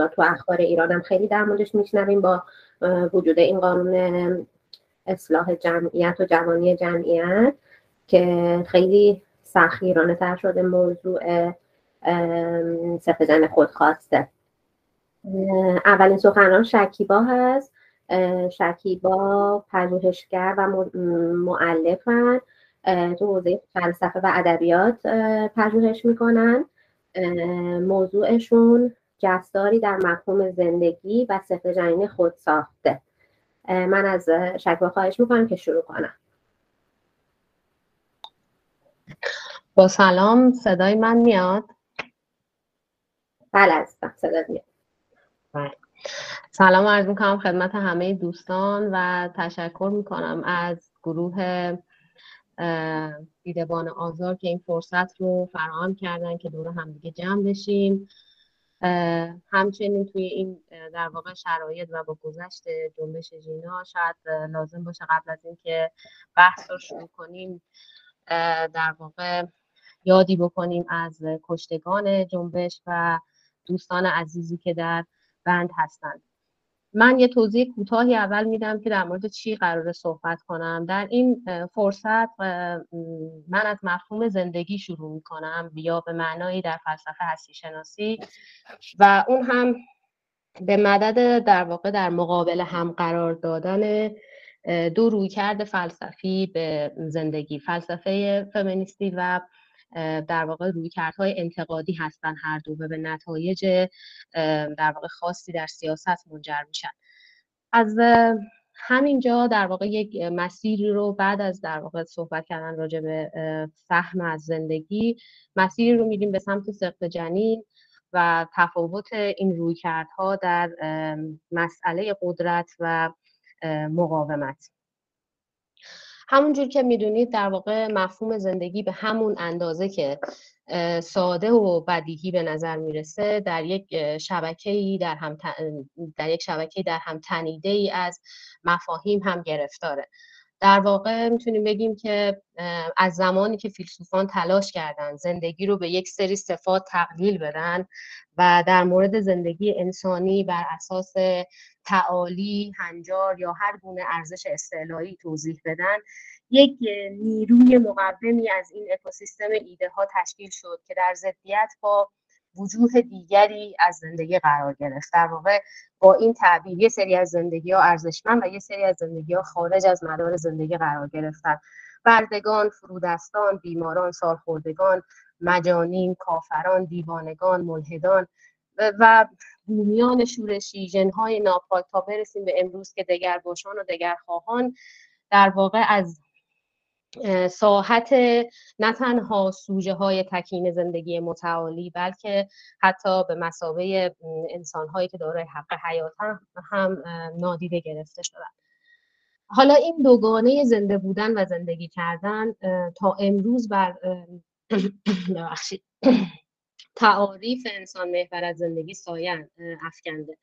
افتاد تو اخبار ایران هم خیلی در موردش میشنویم با وجود این قانون اصلاح جمعیت و جوانی جمعیت که خیلی سخیرانه تر شده موضوع سفزن خودخواسته. اولین سخنران شکیبا هست. شکیبا پژوهشگر و معلفن تو حوزه فلسفه و ادبیات پژوهش می‌کنن. موضوعشون جستاری در مفهوم زندگی و سفر جنین خود ساخته. من از شکیبا خواهش می‌کنم که شروع کنم. با سلام صدای من میاد؟ بله عزیزم صدا میاد. بله. سلام عرض می‌کنم خدمت همه دوستان و تشکر می‌کنم از گروه دیدبان آزار که این فرصت رو فراهم کردن که دور همدیگه جمع بشیم. همچنین توی این در واقع شرایط و با گذشت جنبش جینا شاید لازم باشه قبل از اینکه بحث رو شروع کنیم در واقع یادی بکنیم از کشتگان جنبش و دوستان عزیزی که در بند هستند. من یه توضیح کوتاهی اول میدم که در مورد چی قرار صحبت کنم. در این فرصت من از مفهوم زندگی شروع می‌کنم یا به معنایی در فلسفه هستی شناسی و اون هم به مدد در واقع در مقابل هم قرار دادن دو رویکرد فلسفی به زندگی. فلسفه فمینیستی و در واقع رویکردهای انتقادی هستن هر دو به نتایج در واقع خاصی در سیاست منجر میشن. از همینجا در واقع یک مسیری رو بعد از در واقع صحبت کردن راجع به فهم از زندگی مسیری رو میریم به سمت سقط جنین و تفاوت این رویکردها در مسئله قدرت و مقاومت. همونجور که می‌دونید در واقع مفهوم زندگی به همون اندازه که ساده و بدیهی به نظر می‌رسه در یک شبکه در هم در یک شبکه در هم تنیده ای از مفاهیم هم گرفتاره. در واقع می‌تونیم بگیم که از زمانی که فیلسوفان تلاش کردن زندگی رو به یک سری صفات تقلیل بدن و در مورد زندگی انسانی بر اساس تعالی، هنجار یا هر گونه ارزش استعلایی توضیح بدن یک نیروی مقومی از این اکوسیستم ایده ها تشکیل شد که در ضدیت با وجوه دیگری از زندگی قرار گرفت. در واقع با این تعبیر یه سری از زندگی ها ارزشمند و یه سری از زندگی ها خارج از مدار زندگی قرار گرفتن. بردگان، فرودستان، بیماران، سالخوردگان، مجانین، کافران، دیوانگان، ملحدان و بومیان شورشی، جنهای ناپاک تا برسیم به امروز که دگرباشان و دگرخواهان در واقع از ساحت نه تنها سوژه های تکین زندگی متعالی بلکه حتی به مسابه انسان هایی که دارای حق حیات هم, نادیده گرفته شدن. حالا این دوگانه زنده بودن و زندگی کردن تا امروز بر تعاریف انسان محور از زندگی سایه افکنده.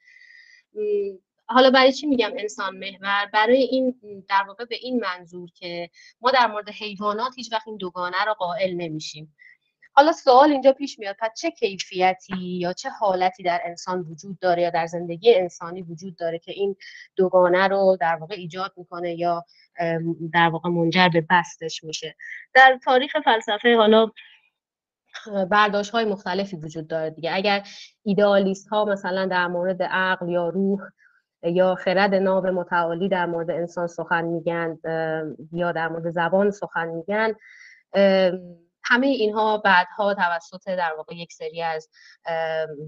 حالا برای چی میگم انسان محور؟ برای این در واقع به این منظور که ما در مورد حیوانات هیچ وقت این دوگانه رو قائل نمیشیم. حالا سوال اینجا پیش میاد پس چه کیفیتی یا چه حالتی در انسان وجود داره یا در زندگی انسانی وجود داره که این دوگانه رو در واقع ایجاد می‌کنه یا در واقع منجر به بستش میشه؟ در تاریخ فلسفه حالا برداشت های مختلفی وجود داره دیگه. اگر ایدئالیست ها مثلا در مورد عقل یا روح یا خرد ناب متعالی در مورد انسان سخن میگن یا در مورد زبان سخن میگن همه اینها بعدها توسط در واقع یک سری از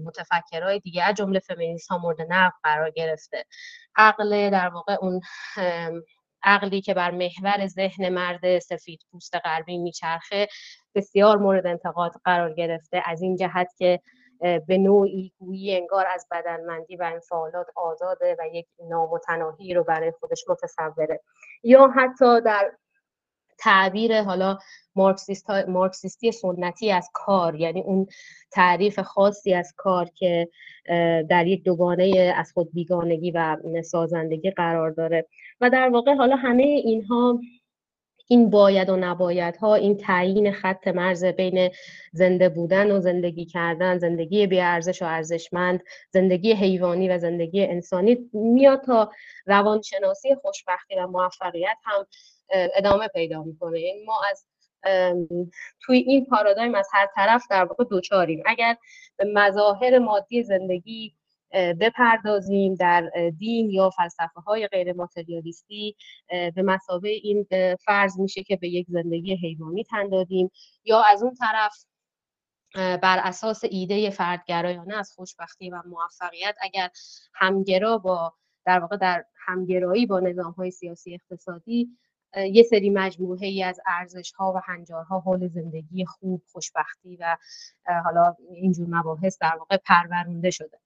متفکرهای دیگه از جمله فمینیست ها مورد نقد قرار گرفته. عقل در واقع اون عقلی که بر محور ذهن مرد سفید پوست غربی میچرخه بسیار مورد انتقاد قرار گرفته از این جهت که به نوعی گویی انگار از بدنمندی و انفعالات آزاده و یک نامتناهی رو برای خودش متصوره. یا حتی در تعبیر حالا مارکسیست مارکسیستی سنتی از کار یعنی اون تعریف خاصی از کار که در یک دوگانه از خود بیگانگی و سازندگی قرار داره. و در واقع حالا همه اینها این باید و نباید ها این تعیین خط مرز بین زنده بودن و زندگی کردن زندگی بی ارزش و ارزشمند زندگی حیوانی و زندگی انسانی میاد تا روانشناسی خوشبختی و موفقیت هم ادامه پیدا می‌کنه. یعنی ما از توی این پارادایم از هر طرف در واقع دوچاریم. اگر به مظاهر مادی زندگی بپردازیم در دین یا فلسفه های غیر ماتریالیستی به مسابه این فرض میشه که به یک زندگی حیوانی تن دادیم یا از اون طرف بر اساس ایده فردگرایانه از خوشبختی و موفقیت اگر همگرا با در واقع در همگرایی با نظام های سیاسی اقتصادی یه سری مجموعه ای از ارزش ها و هنجارها حول زندگی خوب خوشبختی و حالا اینجور مباحث در واقع پرورونده شده.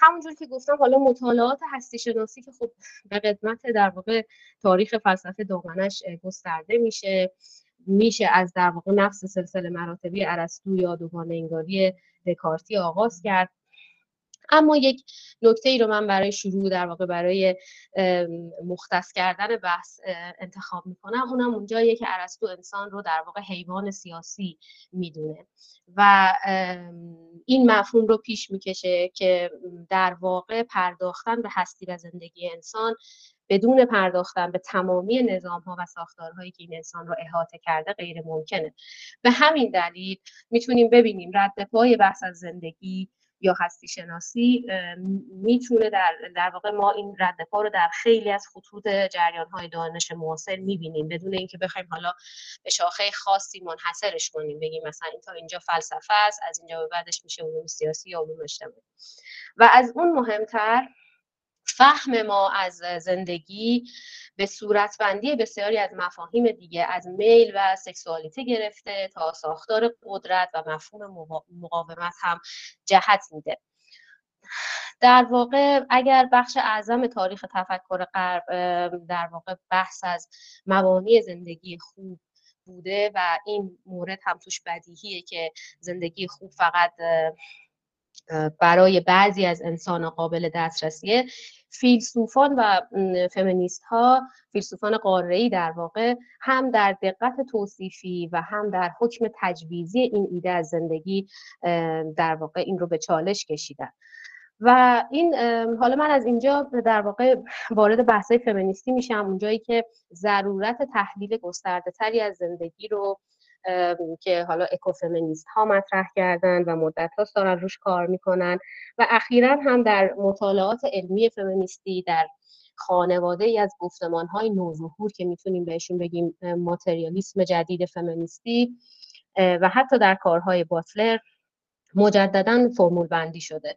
همونجور که گفتم حالا مطالعات هستی شناسی که خب به قدمت در واقع تاریخ فلسفه دامنش گسترده میشه. میشه از در واقع نفس سلسله مراتبی ارسطو یا دوگانه انگاری دکارتی آغاز کرد. اما یک نکته ای رو من برای شروع در واقع برای مختص کردن بحث انتخاب می‌کنم. اونم اونجاییه که ارسطو انسان رو در واقع حیوان سیاسی می‌دونه و این مفهوم رو پیش می‌کشه که در واقع پرداختن به هستی و زندگی انسان بدون پرداختن به تمامی نظام ها و ساختارهایی که این انسان رو احاطه کرده غیر ممکنه به همین دلیل می‌تونیم ببینیم رد پای بحث از زندگی یا هستی شناسی می‌تونه در, در واقع ما این رد رو در خیلی از خطوط جریان های دانش معاصر می‌بینیم. بدون اینکه بخوایم حالا به شاخه خاصی منحصرش کنیم بگیم مثلا این تا اینجا فلسفه است از اینجا به بعدش میشه علوم سیاسی یا علوم اجتماعی. و از اون مهمتر فهم ما از زندگی به صورتبندی بسیاری از مفاهیم دیگه از میل و سکسوالیته گرفته تا ساختار قدرت و مفهوم مقاومت هم جهت میده. در واقع اگر بخش اعظم تاریخ تفکر غرب در واقع بحث از مبانی زندگی خوب بوده و این مورد هم توش بدیهیه که زندگی خوب فقط برای بعضی از انسان قابل دسترسیه. فیلسوفان و فمینیست ها فیلسوفان قاره در واقع هم در دقت توصیفی و هم در حکم تجویزی این ایده از زندگی در واقع این رو به چالش کشیدن. و این حالا من از اینجا در واقع وارد بحثای فمینیستی میشم. اونجایی که ضرورت تحلیل گسترده تری از زندگی رو که حالا اکوفمینیست ها مطرح کردن و مدت ها دارن روش کار می‌کنن و اخیرا هم در مطالعات علمی فمینیستی در خانواده ای از گفتمان های نوظهور که می‌تونیم بهشون بگیم ماتریالیسم جدید فمینیستی و حتی در کارهای باتلر مجددا فرمول بندی شده.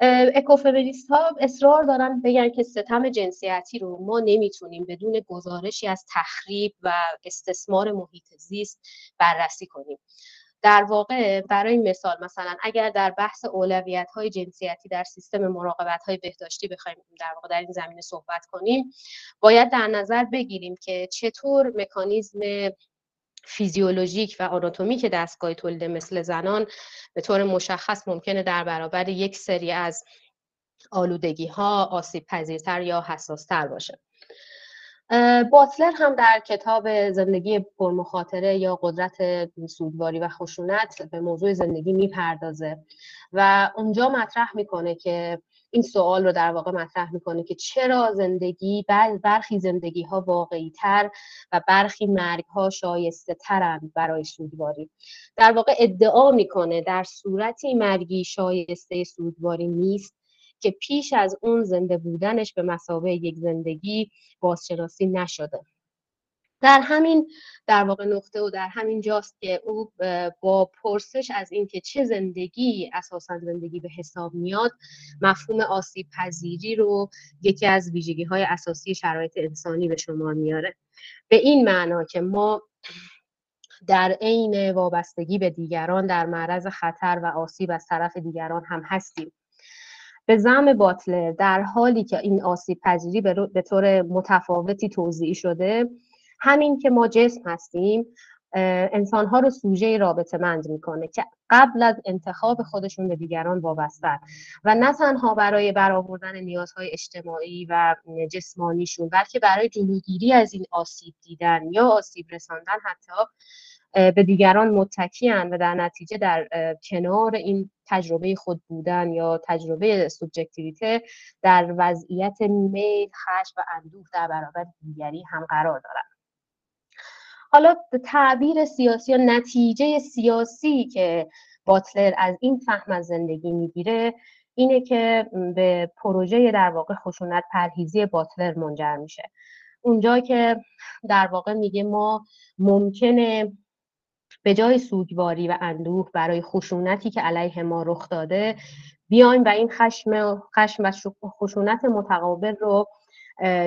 اکوفمینیست ها اصرار دارن بگن که ستم جنسیتی رو ما نمی‌تونیم بدون گزارشی از تخریب و استثمار محیط زیست بررسی کنیم. در واقع برای مثال مثلا اگر در بحث اولویت های جنسیتی در سیستم مراقبت های بهداشتی بخوایم در واقع در این زمینه صحبت کنیم باید در نظر بگیریم که چطور مکانیزم فیزیولوژیک و آناتومیک دستگاه تولید مثل زنان به طور مشخص ممکنه در برابر یک سری از آلودگی ها آسیب پذیرتر یا حساستر باشه. باتلر هم در کتاب زندگی پرمخاطره یا قدرت سوگواری و خشونت به موضوع زندگی می‌پردازه و اونجا مطرح می‌کنه که این سوال رو در واقع مطرح می‌کنه که چرا زندگی برخی زندگی ها واقعی تر و برخی مرگ ها شایسته ترند برای سوگواری. در واقع ادعا می‌کنه در صورتی مرگی شایسته سوگواری نیست که پیش از اون زنده بودنش به مسابقه یک زندگی بازشناسی نشده. در همین در واقع نقطه و در همین جاست که او با پرسش از اینکه چه زندگی اساسا زندگی به حساب میاد مفهوم آسیب پذیری رو یکی از ویژگی های اساسی شرایط انسانی به شمار میاره. به این معنا که ما در عین وابستگی به دیگران در معرض خطر و آسیب از طرف دیگران هم هستیم. به زم باتلر در حالی که این آسیب پذیری به طور متفاوتی توضیح شده همین که ما جسم هستیم انسانها رو سوژه رابطه مند می‌کنه که قبل از انتخاب خودشون به دیگران وابسته. و نه تنها برای برآوردن نیازهای اجتماعی و جسمانیشون بلکه برای جلوگیری از این آسیب دیدن یا آسیب رساندن حتی به دیگران متکیان و در نتیجه در کنار این تجربه خود بودن یا تجربه سوبجکتیویته در وضعیت میل خشم و اندوه در برابر دیگری هم قرار دارن. حالا تعبیر سیاسی یا نتیجه سیاسی که باتلر از این فهم از زندگی می‌گیره اینه که به پروژه در واقع خشونت پرهیزی باتلر منجر میشه. اونجا که در واقع میگه ما ممکنه به جای سوگواری و اندوه برای خشونتی که علیه ما رخ داده بیایم و این خشم خشم و خشونت متقابل رو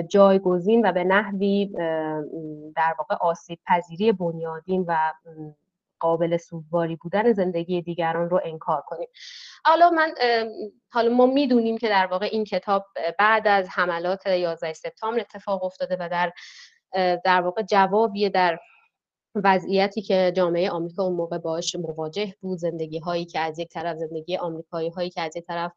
جایگزین و به نحوی در واقع آسیب پذیری بنیادین و قابل سوگواری بودن زندگی دیگران رو انکار کنیم. حالا من حالا ما می‌دونیم که در واقع این کتاب بعد از حملات 11 سپتامبر اتفاق افتاده و در در واقع جوابیه در وضعیتی که جامعه آمریکا اون موقع باش مواجه بود زندگی هایی که از یک طرف زندگی آمریکایی هایی که از یک طرف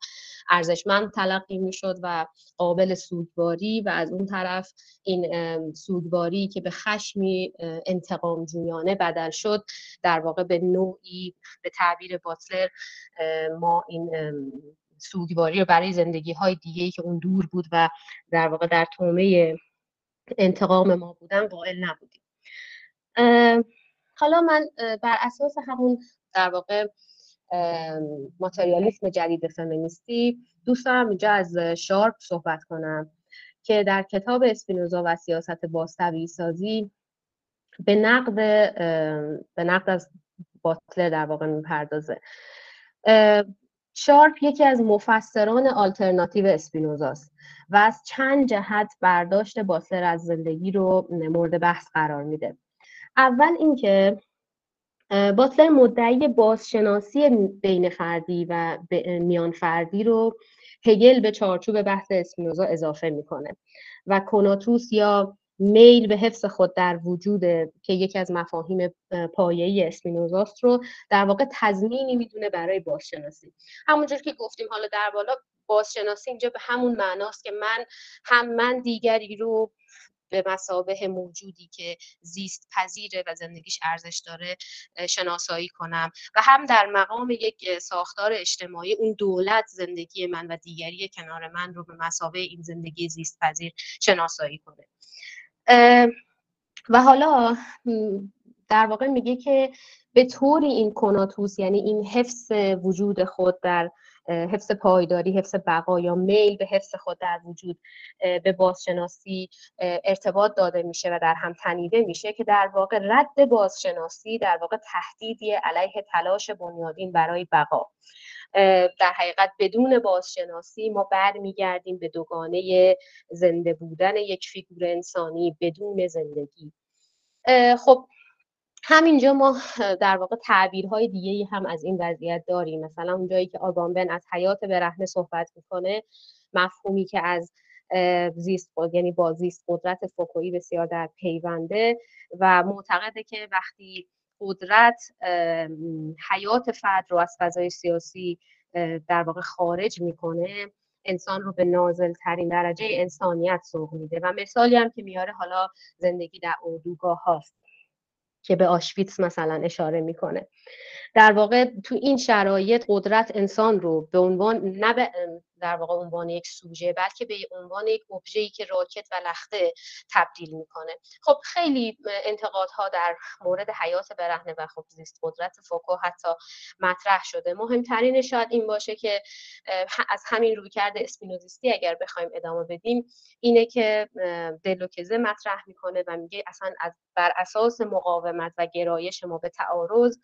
ارزشمند تلقی می‌شد و قابل سوگواری و از اون طرف این سوگواری که به خشمی انتقام جویانه بدل شد در واقع به نوعی به تعبیر باتلر ما این سوگواری رو برای زندگی های دیگه ای که اون دور بود و در واقع در تومه انتقام ما بودن قائل نبودیم. حالا من بر اساس همون در واقع ماتریالیسم جدید فمینیستی دوست دارم اینجا از شارپ صحبت کنم که در کتاب اسپینوزا و سیاست باستوی سازی به نقد به نقد از باتلر در واقع می‌پردازه. شارپ یکی از مفسران آلترناتیو اسپینوزاست و از چند جهت برداشت باتلر از زندگی رو مورد بحث قرار میده. اول اینکه باتلر مدعی بازشناسی بین فردی و میان فردی رو هگل به چارچوب بحث اسپینوزا اضافه می‌کنه و کناتوس یا میل به حفظ خود در وجود که یکی از مفاهیم پایه‌ای اسپینوزاست رو در واقع تضمینی می‌دونه برای بازشناسی. همونجور که گفتیم حالا در بالا بازشناسی اینجا به همون معناست که من هم من دیگری رو به مسابه موجودی که زیست پذیره و زندگیش ارزش داره شناسایی کنم. و هم در مقام یک ساختار اجتماعی اون دولت زندگی من و دیگری کنار من رو به مسابه این زندگی زیست پذیر شناسایی کنه. و حالا در واقع میگه که به طوری این کناتوس یعنی این حفظ وجود خود در حفظ پایداری حفظ بقا یا میل به حفظ خود در وجود به بازشناسی ارتباط داده میشه و در هم تنیده میشه که در واقع رد بازشناسی در واقع تهدیدی علیه تلاش بنیادین برای بقا. در حقیقت بدون بازشناسی ما برمیگردیم به دوگانه زنده بودن یک فیگور انسانی بدون زندگی. خب همینجا ما در واقع تعبیرهای دیگه هم از این وضعیت داریم. مثلا اونجایی که آگامبن از حیات برهنه صحبت می‌کنه مفهومی که از زیست یعنی با زیست قدرت فوکویی بسیار در پیونده و معتقده که وقتی قدرت حیات فرد رو از فضای سیاسی در واقع خارج می‌کنه انسان رو به نازل ترین درجه انسانیت سوق میده. و مثالی هم که میاره حالا زندگی در اردوگاه هاست. که به آشویتس مثلا اشاره می‌کنه. در واقع تو این شرایط قدرت انسان رو به عنوان نه در واقع عنوان یک سوژه بلکه به عنوان یک ای که راکت و لخته تبدیل می‌کنه. خب خیلی انتقادها در مورد حیات برهنه و خب زیست قدرت فوکو حتی مطرح شده. مهمترین شاید این باشه که از همین رویکرد اسپینوزیستی اگر بخوایم ادامه بدیم اینه که دلوکزه مطرح می‌کنه و میگه اصلا از بر اساس مقاومت و گرایش ما به تعارض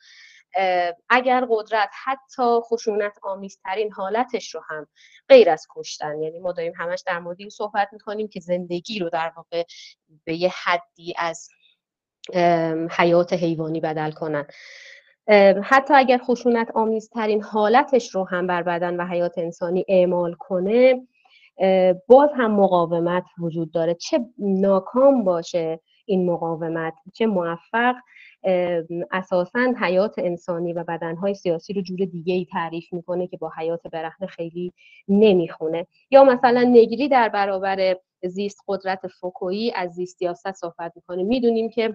اگر قدرت حتی خشونت آمیزترین حالتش رو هم غیر از کشتن یعنی ما داریم همش در مورد این صحبت می‌کنیم که زندگی رو در واقع به یه حدی از حیات حیوانی بدل کنن. حتی اگر خشونت آمیزترین حالتش رو هم بر بدن و حیات انسانی اعمال کنه باز هم مقاومت وجود داره. چه ناکام باشه این مقاومت چه موفق اساسا حیات انسانی و بدنهای سیاسی رو جور دیگه ای تعریف می‌کنه که با حیات برهنه خیلی نمی‌خونه. یا مثلا نگری در برابر زیست قدرت فوکویی از زیست سیاست صحبت می‌کنه. می‌دونیم که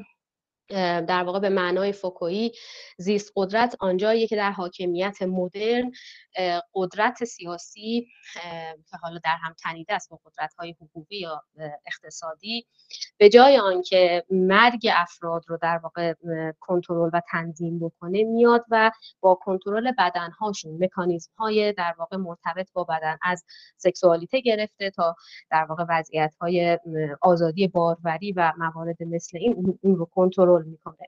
در واقع به معنای فوکویی زیست قدرت آنجایی که در حاکمیت مدرن قدرت سیاسی که حالا در هم تنیده است با قدرت های حقوقی یا اقتصادی به جای آنکه مرگ افراد رو در واقع کنترل و تنظیم بکنه میاد و با کنترل بدنهاشون مکانیزم های در واقع مرتبط با بدن از سکسوالیته گرفته تا در واقع وضعیت های آزادی باروری و موارد مثل این اون رو کنترل می‌کنه.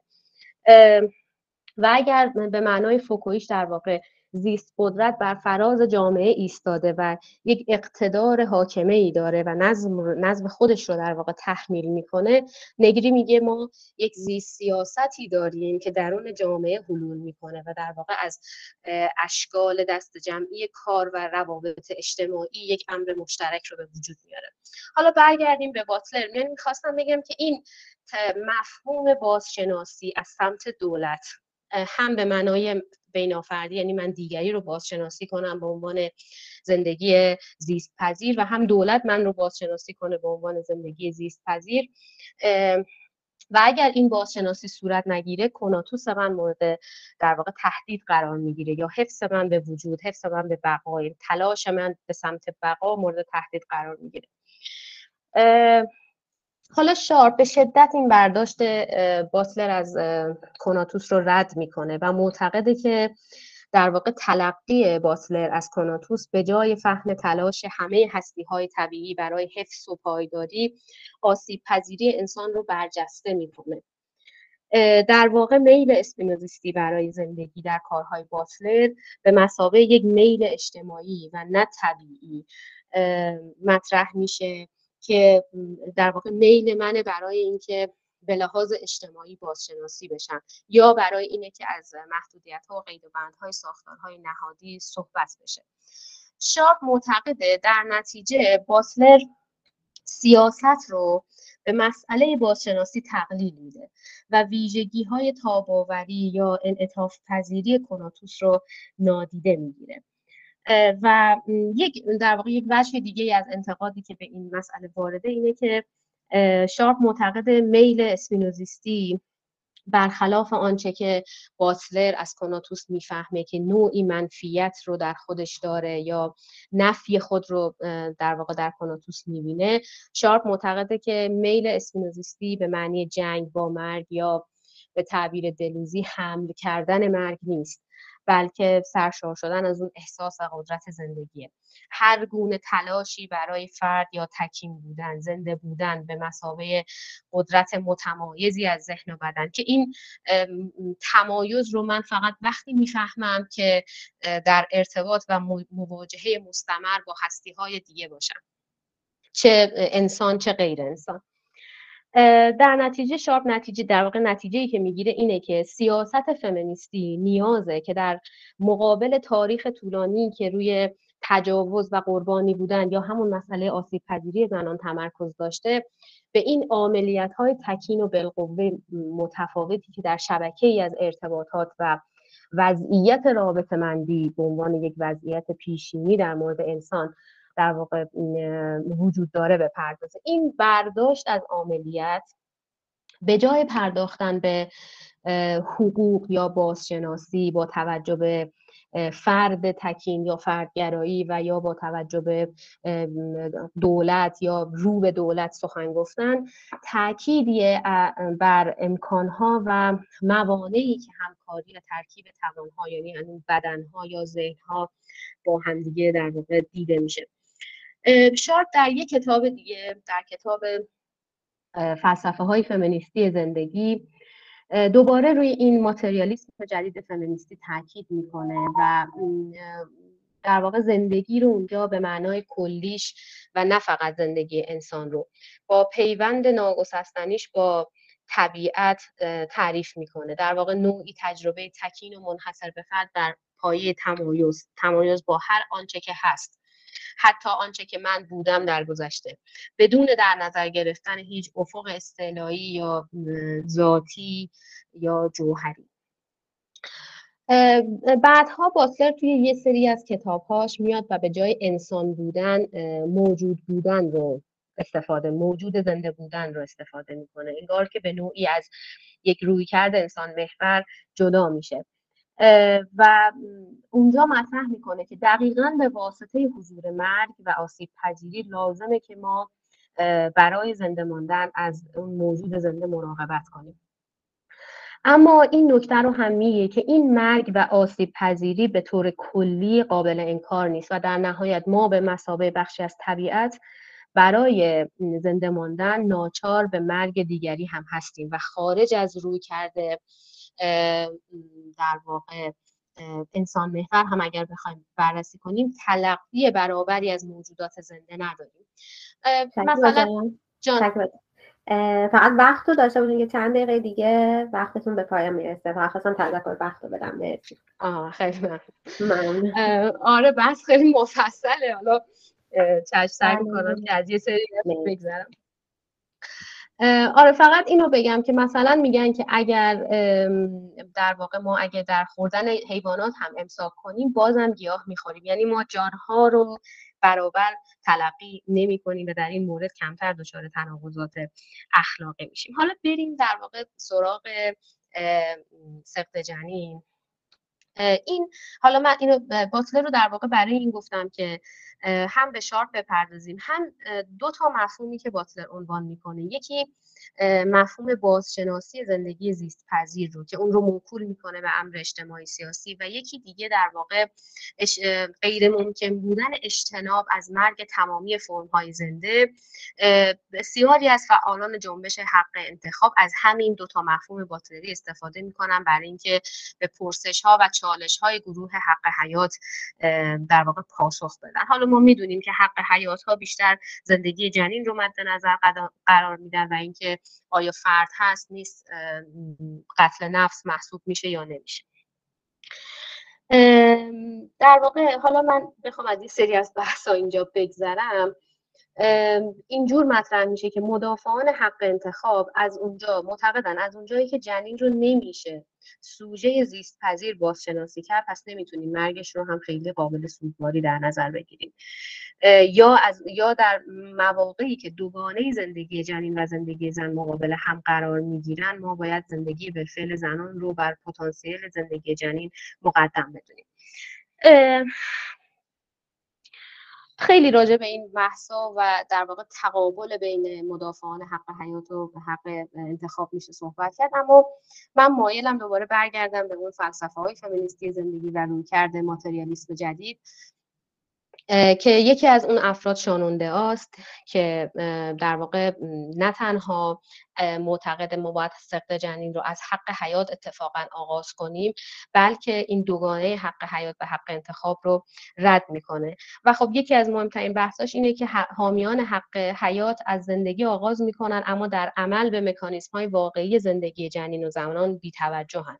و اگر به معنای فوکویش در واقع زیست قدرت بر فراز جامعه ایستاده و یک اقتدار حاکمه ای داره و نظم, نظم خودش رو در واقع تحمیل می‌کنه. نگری میگه ما یک زیست سیاستی داریم که درون جامعه حلول می‌کنه و در واقع از اشکال دست جمعی کار و روابط اجتماعی یک امر مشترک رو به وجود میاره. حالا برگردیم به باتلر. من می‌خواستم بگم که این مفهوم بازشناسی از سمت دولت هم به معنای بینافردی یعنی من دیگری رو بازشناسی کنم به عنوان زندگی زیست پذیر و هم دولت من رو بازشناسی کنه به عنوان زندگی زیست پذیر و اگر این بازشناسی صورت نگیره کناتوس من مورد در واقع تهدید قرار می‌گیره یا حفظ من به وجود حفظ من به بقای تلاش من به سمت بقا مورد تهدید قرار می‌گیره. حالا شارپ به شدت این برداشت باتلر از کناتوس رو رد می‌کنه و معتقده که در واقع تلقی باتلر از کناتوس به جای فهم تلاش همه هستی های طبیعی برای حفظ و پایداری آسیب پذیری انسان رو برجسته می‌کنه. در واقع میل اسپینوزیستی برای زندگی در کارهای باتلر به مسابقه یک میل اجتماعی و نه طبیعی مطرح میشه. که در واقع میل منه برای اینکه به لحاظ اجتماعی بازشناسی بشن یا برای اینه که از محدودیت ها و قید و بندهای ساختارهای نهادی صحبت بشه. شارپ معتقده در نتیجه باسلر سیاست رو به مسئله بازشناسی تقلیل میده و ویژگی های تاباوری یا انعطاف پذیری کناتوس رو نادیده می‌گیره. و یک در واقع یک وجه دیگه از انتقادی که به این مسئله وارده اینه که شارپ معتقد میل اسپینوزیستی برخلاف آنچه که باتلر از کناتوس می‌فهمه که نوعی منفیت رو در خودش داره یا نفی خود رو در واقع در کناتوس می‌بینه. شارپ معتقده که میل اسپینوزیستی به معنی جنگ با مرگ یا به تعبیر دلوزی حمل کردن مرگ نیست. بلکه سرشار شدن از اون احساس و قدرت زندگیه. هر گونه تلاشی برای فرد یا تکیم بودن زنده بودن به مسابه قدرت متمایزی از ذهن و بدن که این تمایز رو من فقط وقتی می‌فهمم که در ارتباط و مواجهه مستمر با هستی های دیگه باشم. چه انسان چه غیر انسان. در نتیجه شارپ نتیجه در واقع نتیجه ای که می‌گیره اینه که سیاست فمینیستی نیازه که در مقابل تاریخ طولانی که روی تجاوز و قربانی بودن یا همون مسئله آسیب پذیری زنان تمرکز داشته به این عملیات های تکین و بالقوه متفاوتی که در شبکه ای از ارتباطات و وضعیت رابطه مندی به عنوان یک وضعیت پیشینی در مورد انسان در واقع وجود داره بپردازه این برداشت از عملیات به جای پرداختن به حقوق یا بازشناسی با توجه به فرد تکین یا فردگرایی و یا با توجه به دولت یا رو به دولت سخن گفتن تاکیدی بر امکانها و موانعی که همکاری و ترکیب توانها یعنی بدنها یا ذهنها با همدیگه در واقع دیده میشه. شارپ در یک کتاب دیگه در کتاب فلسفه های فمینیستی زندگی دوباره روی این ماتریالیسم جدید فمینیستی تاکید می‌کنه و در واقع زندگی رو اونجا به معنای کلیش و نه فقط زندگی انسان رو با پیوند ناگسستنیش با طبیعت تعریف می‌کنه. در واقع نوعی تجربه تکین و منحصر به فرد در پایه تمایز تمایز با هر آنچه که هست. حتی آنچه که من بودم در گذشته. بدون در نظر گرفتن هیچ افق استعلایی یا ذاتی یا جوهری. بعدها باتلر توی یه سری از کتابهاش میاد و به جای انسان بودن موجود بودن رو استفاده موجود زنده بودن رو استفاده می‌کنه. انگار که به نوعی از یک رویکرد انسان محور جدا میشه. و اونجا مطرح می‌کنه که دقیقا به واسطه حضور مرگ و آسیب پذیری لازمه که ما برای زنده ماندن از اون موجود زنده مراقبت کنیم. اما این نکته رو هم میگه که این مرگ و آسیب پذیری به طور کلی قابل انکار نیست و در نهایت ما به مسابه بخشی از طبیعت برای زنده ماندن ناچار به مرگ دیگری هم هستیم و خارج از روی کرده در واقع انسان محور هم اگر بخوایم بررسی کنیم تلقی برابری از موجودات زنده نداریم. مثلا جان. فقط وقت رو داشته باشین که چند دقیقه دیگه وقتتون به پایان می‌رسه. فقط خواستم تذکر وقت رو بدم مرسی آه خیلی من آره بس خیلی مفصله. حالا چشم سعی می‌کنم که از یه سری بگذرم. آره فقط اینو بگم که مثلا میگن که اگر در واقع ما اگر در خوردن حیوانات هم امساک کنیم بازم گیاه می‌خوریم. یعنی ما جانها رو برابر تلقی نمی کنیم و در این مورد کمتر دچار تناقضات اخلاقی میشیم. حالا بریم در واقع سراغ سقط جنین. این حالا من اینو باتلر رو در واقع برای این گفتم که هم به شارپ بپردازیم هم دو تا مفهومی که باتلر عنوان می‌کنه. یکی مفهوم بازشناسی زندگی زیست پذیر رو که اون رو موکول می‌کنه به امر اجتماعی سیاسی و یکی دیگه در واقع غیر ممکن بودن اجتناب از مرگ تمامی فرم های زنده بسیاری از فعالان جنبش حق انتخاب از همین دو تا مفهوم باتلری استفاده می‌کنن برای اینکه به پرسش ها و چالش های گروه حق حیات در واقع پاسخ بدن. حالا ما می‌دونیم که حق حیات ها بیشتر زندگی جنین رو مد نظر قرار میدن و اینکه آیا فرد هست نیست قتل نفس محسوب میشه یا نمیشه. در واقع حالا من بخوام از این سری از بحث اینجا بگذرم. اینجور مطرح میشه که مدافعان حق انتخاب از اونجا معتقدن از اونجایی که جنین رو نمیشه سوژه زیست پذیر بازشناسی کرد پس نمی‌تونیم مرگش رو هم خیلی قابل سوگواری در نظر بگیریم. یا از یا در مواقعی که دوگانه زندگی جنین و زندگی زن مقابل هم قرار می‌گیرن ما باید زندگی به فعل زنان رو بر پتانسیل زندگی جنین مقدم بدونیم. خیلی راجع به این محسا و در واقع تقابل بین مدافعان حق حیات و حق انتخاب میشه صحبت کرد. اما من مایلم دوباره برگردم به اون فلسفه های فمینیستی زندگی و روی کرده ماتریالیسم جدید. که یکی از اون افراد شانونده است که در واقع نه تنها معتقد ما باید سقط جنین رو از حق حیات اتفاقا آغاز کنیم بلکه این دوگانه حق حیات و حق انتخاب رو رد می‌کنه. و خب یکی از مهمترین بحثاش اینه که حامیان حق حیات از زندگی آغاز می‌کنن اما در عمل به مکانیزم های واقعی زندگی جنین و زنان بیتوجهن.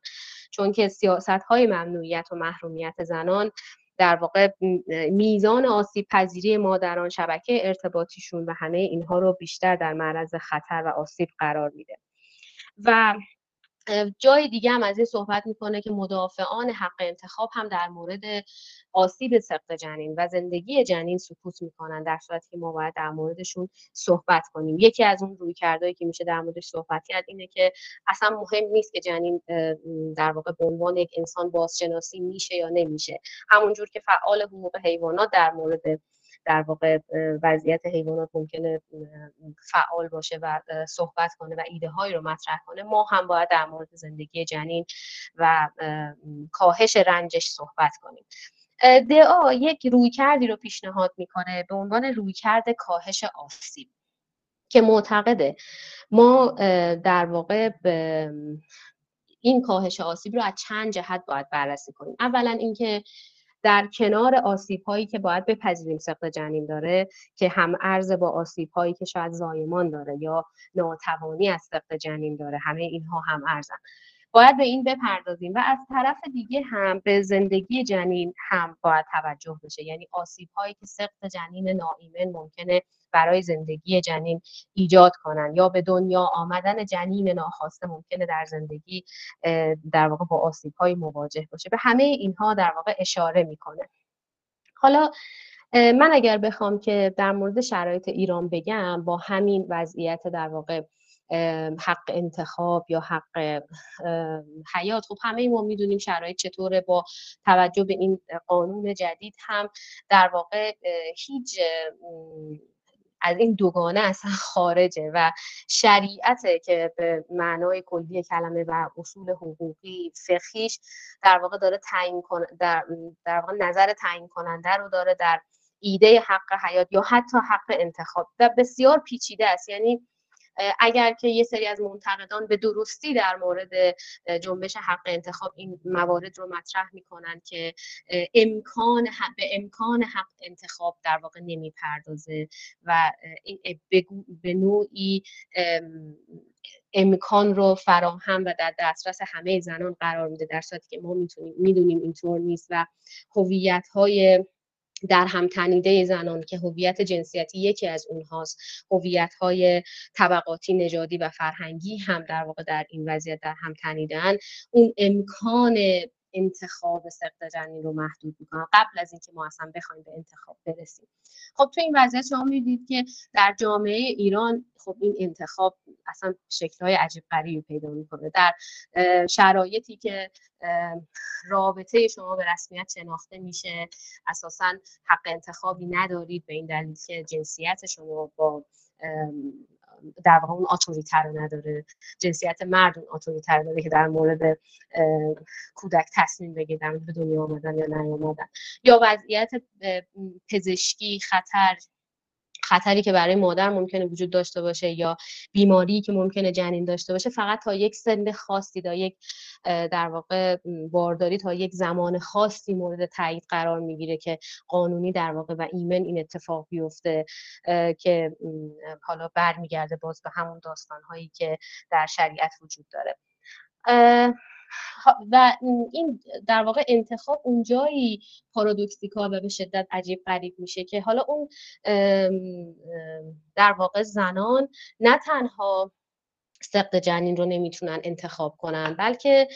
چون که سیاست های ممنوعیت و محرومیت زنان در واقع میزان آسیب پذیری مادران شبکه ارتباطیشون و همه اینها رو بیشتر در معرض خطر و آسیب قرار میده. و جای دیگه هم از این صحبت می‌کنه که مدافعان حق انتخاب هم در مورد آسیب سقط جنین و زندگی جنین سکوت می‌کنن در صورتی که ما باید در موردشون صحبت کنیم. یکی از اون روی کردهایی که میشه در موردش صحبت کرد اینه که اصلا مهم نیست که جنین در واقع به عنوان یک انسان بازشناسی میشه یا نمیشه. همونجور که فعال حقوق حیوانات در مورد در واقع وضعیت حیوانات ممکنه فعال باشه و صحبت کنه و ایده هایی رو مطرح کنه ما هم باید در مورد زندگی جنین و کاهش رنجش صحبت کنیم. دعا یک رویکردی رو پیشنهاد می‌کنه به عنوان رویکرد کاهش آسیب که معتقده ما در واقع این کاهش آسیب رو از چند جهت باید بررسی کنیم. اولا اینکه در کنار آسیب هایی که باید بپذیریم سقط جنین داره که هم ارز با آسیب هایی که شاید زایمان داره یا ناتوانی از سقط جنین داره همه اینها هم ارزن باید به این بپردازیم و از طرف دیگه هم به زندگی جنین هم باید توجه بشه. یعنی آسیب هایی که سقط جنین ناایمن ممکنه برای زندگی جنین ایجاد کنن. یا به دنیا آمدن جنین ناخواسته ممکنه در زندگی در واقع با آسیب های مواجه باشه. به همه اینها در واقع اشاره می‌کنه. حالا من اگر بخوام که در مورد شرایط ایران بگم با همین وضعیت در واقع حق انتخاب یا حق حیات. خب همه ما می‌دونیم شرایط چطوره. با توجه به این قانون جدید هم در واقع هیچ از این دوگانه اصلا خارجه و شریعته که به معنای کلی کلمه و اصول حقوقی فقهیش در واقع داره تعیین در, در واقع نظر تعیین کننده رو داره در ایده حق حیات یا حتی حق انتخاب. و بسیار پیچیده است. یعنی اگر که یه سری از منتقدان به درستی در مورد جنبش حق انتخاب این موارد رو مطرح می‌کنن که امکان به امکان حق انتخاب در واقع نمی‌پردازه و به نوعی امکان رو فراهم و در دسترس همه زنان قرار میده در صورتی که ما می‌تونیم می‌دونیم اینطور نیست و هویت های در هم تنیده زنان که هویت جنسیتی یکی از اونهاست. هویت های طبقاتی نژادی و فرهنگی هم در واقع در این وضعیت در هم تنیدن اون امکان انتخاب سقط جنین رو محدود می‌کنن قبل از اینکه ما اصلا بخوایم به انتخاب برسیم. خب تو این وضعیت شما می‌دید که در جامعه ایران خب این انتخاب اصلا شکلهای عجیب غریبی پیدا می‌کنه. در شرایطی که رابطه شما به رسمیت شناخته میشه اساسا حق انتخابی ندارید به این دلیل که جنسیت شما با در واقع اون نداره. جنسیت مرد اون اتوریته رو داره که در مورد کودک تصمیم بگیره در مورد دنیا آمدن یا نیامدن. یا وضعیت پزشکی خطر خطری که برای مادر ممکنه وجود داشته باشه یا بیماری که ممکنه جنین داشته باشه فقط تا یک سن خاصی تا یک در واقع بارداری تا یک زمان خاصی مورد تایید قرار می‌گیره که قانونی در واقع و ایمن این اتفاق بیفته که حالا برمیگرده باز به همون داستان هایی که در شریعت وجود داره. و این در واقع انتخاب اونجایی پارادوکسیکال و به شدت عجیب غریب میشه که حالا اون در واقع زنان نه تنها سقط جنین رو نمی‌تونن انتخاب کنن بلکه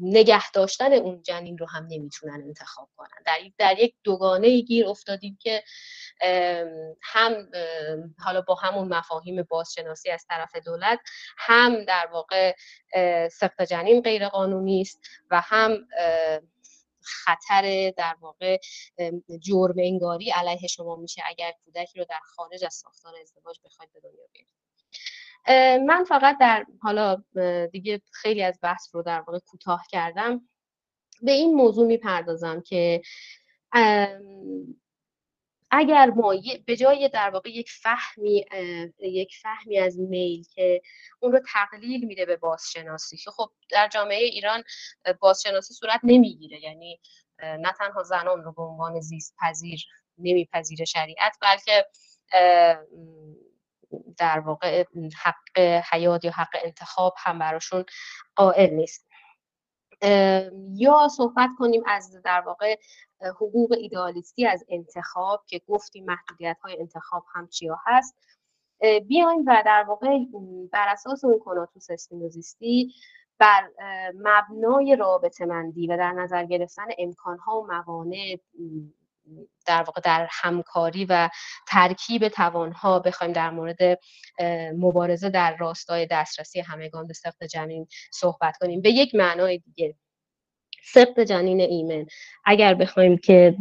نگه داشتن اون جنین رو هم نمی‌تونن انتخاب کنن. در, در یک دوگانه گیر افتادیم که هم حالا با همون مفاهیم بازشناسی از طرف دولت هم در واقع سقط جنین غیر قانونی است و هم خطر در واقع جرم انگاری علیه شما میشه اگر کودکی رو در خارج از ساختار ازدواج بخواید به دنیا بیارید. من فقط در حالا دیگه خیلی از بحث رو در واقع کوتاه کردم. به این موضوع می‌پردازم که اگر ما به جای در واقع یک فهمی یک فهمی از میل که اون رو تقلیل میده به بازشناسی که خب در جامعه ایران بازشناسی صورت نمی‌گیره. یعنی نه تنها زنان رو به عنوان زیست پذیر نمیپذیره شریعت بلکه در واقع حق حیات یا حق انتخاب هم براشون قائل نیست. یا صحبت کنیم از در واقع حقوق ایدالیستی از انتخاب که گفتیم محدودیت های انتخاب هم چیا هست. بیایم و در واقع بر اساس اون کناتوس اسپینوزیستی بر مبنای رابطه مندی و در نظر گرفتن امکان ها و موانع در واقع در همکاری و ترکیب توانها بخوایم در مورد مبارزه در راستای دسترسی همگان به سقط جنین صحبت کنیم. به یک معنای دیگه سقط جنین ایمن. اگر بخوایم که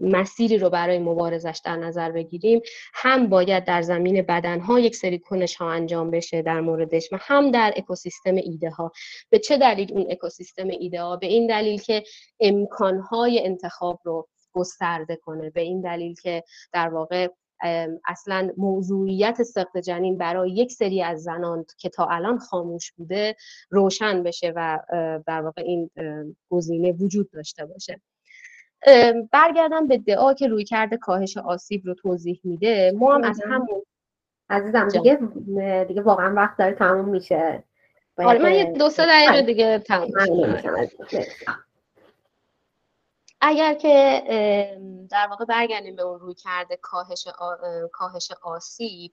مسیری رو برای مبارزش در نظر بگیریم هم باید در زمین بدنها یک سری کنش ها انجام بشه در موردش و هم در اکوسیستم ایده ها به چه دلیل اون اکوسیستم ایده ها به این دلیل که امکانهای انتخاب رو گسترده کنه. به این دلیل که در واقع اصلا موضوعیت سقط جنین برای یک سری از زنان که تا الان خاموش بوده روشن بشه و در واقع این گزینه وجود داشته باشه. برگردم به دعا که روی کرده کاهش آسیب رو توضیح میده. ما هم از همون عزیزم دیگه دیگه واقعا وقت داره تموم میشه. آره من یه دو سه دقیقه دیگه تموم اگر که در واقع برگردیم به اون روی کرده کاهش, کاهش آسیب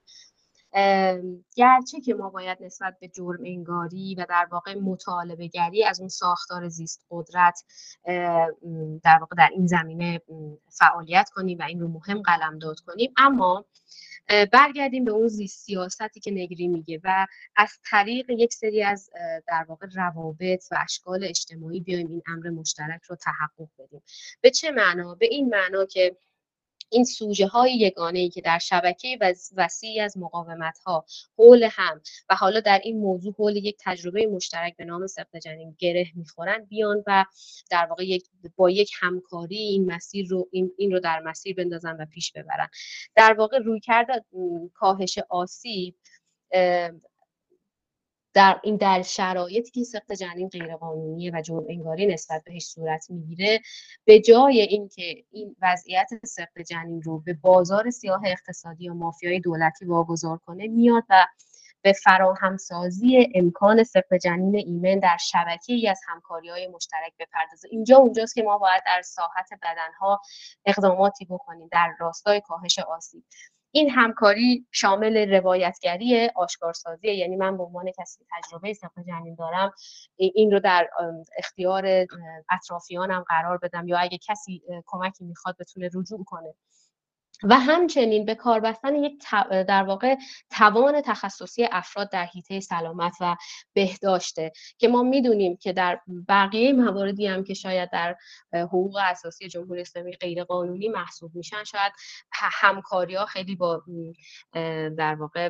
گرچه که ما باید نسبت به جرم انگاری و در واقع مطالبه گری از اون ساختار زیست قدرت در واقع در این زمینه فعالیت کنیم و این رو مهم قلمداد کنیم. اما برگردیم به اون زیست سیاستی که نگری میگه و از طریق یک سری از در واقع روابط و اشکال اجتماعی بیایم این امر مشترک رو تحقق بدیم. به چه معنا؟ به این معنا که این سوژه های یگانه ای که در شبکه وسیعی از مقاومت ها حول هم و حالا در این موضوع حول یک تجربه مشترک به نام سقط جنین گره می‌خورن بیان و در واقع یک با یک همکاری این مسیر رو این, این رو در مسیر بندازن و پیش ببرن. در واقع روی کرده کاهش آسیب در این در شرایطی که سخت جنین غیرقانونی و جرم انگاری نسبت بهش صورت می‌گیره به جای اینکه این وضعیت سخت جنین رو به بازار سیاه اقتصادی یا مافیای دولتی واگذار کنه میاد و به فراهمسازی امکان سقط جنین ایمن در شبکه ای از همکاری های مشترک بپردازه. اینجا اونجاست که ما باید در ساحت بدنها اقداماتی بکنیم در راستای کاهش آسیب. این همکاری شامل روایتگری آشکارسازی یعنی من به عنوان کسی تجربه سقط جنین دارم این رو در اختیار اطرافیانم قرار بدم یا اگه کسی کمکی می‌خواد بتونه رجوع کنه. و همچنین به کار بستن یک در واقع توان تخصصی افراد در حیطه سلامت و بهداشته که ما می‌دونیم که در بقیه مواردی هم که شاید در حقوق اساسی جمهوری اسلامی غیر قانونی محسوب میشن شاید همکاری ها خیلی با در واقع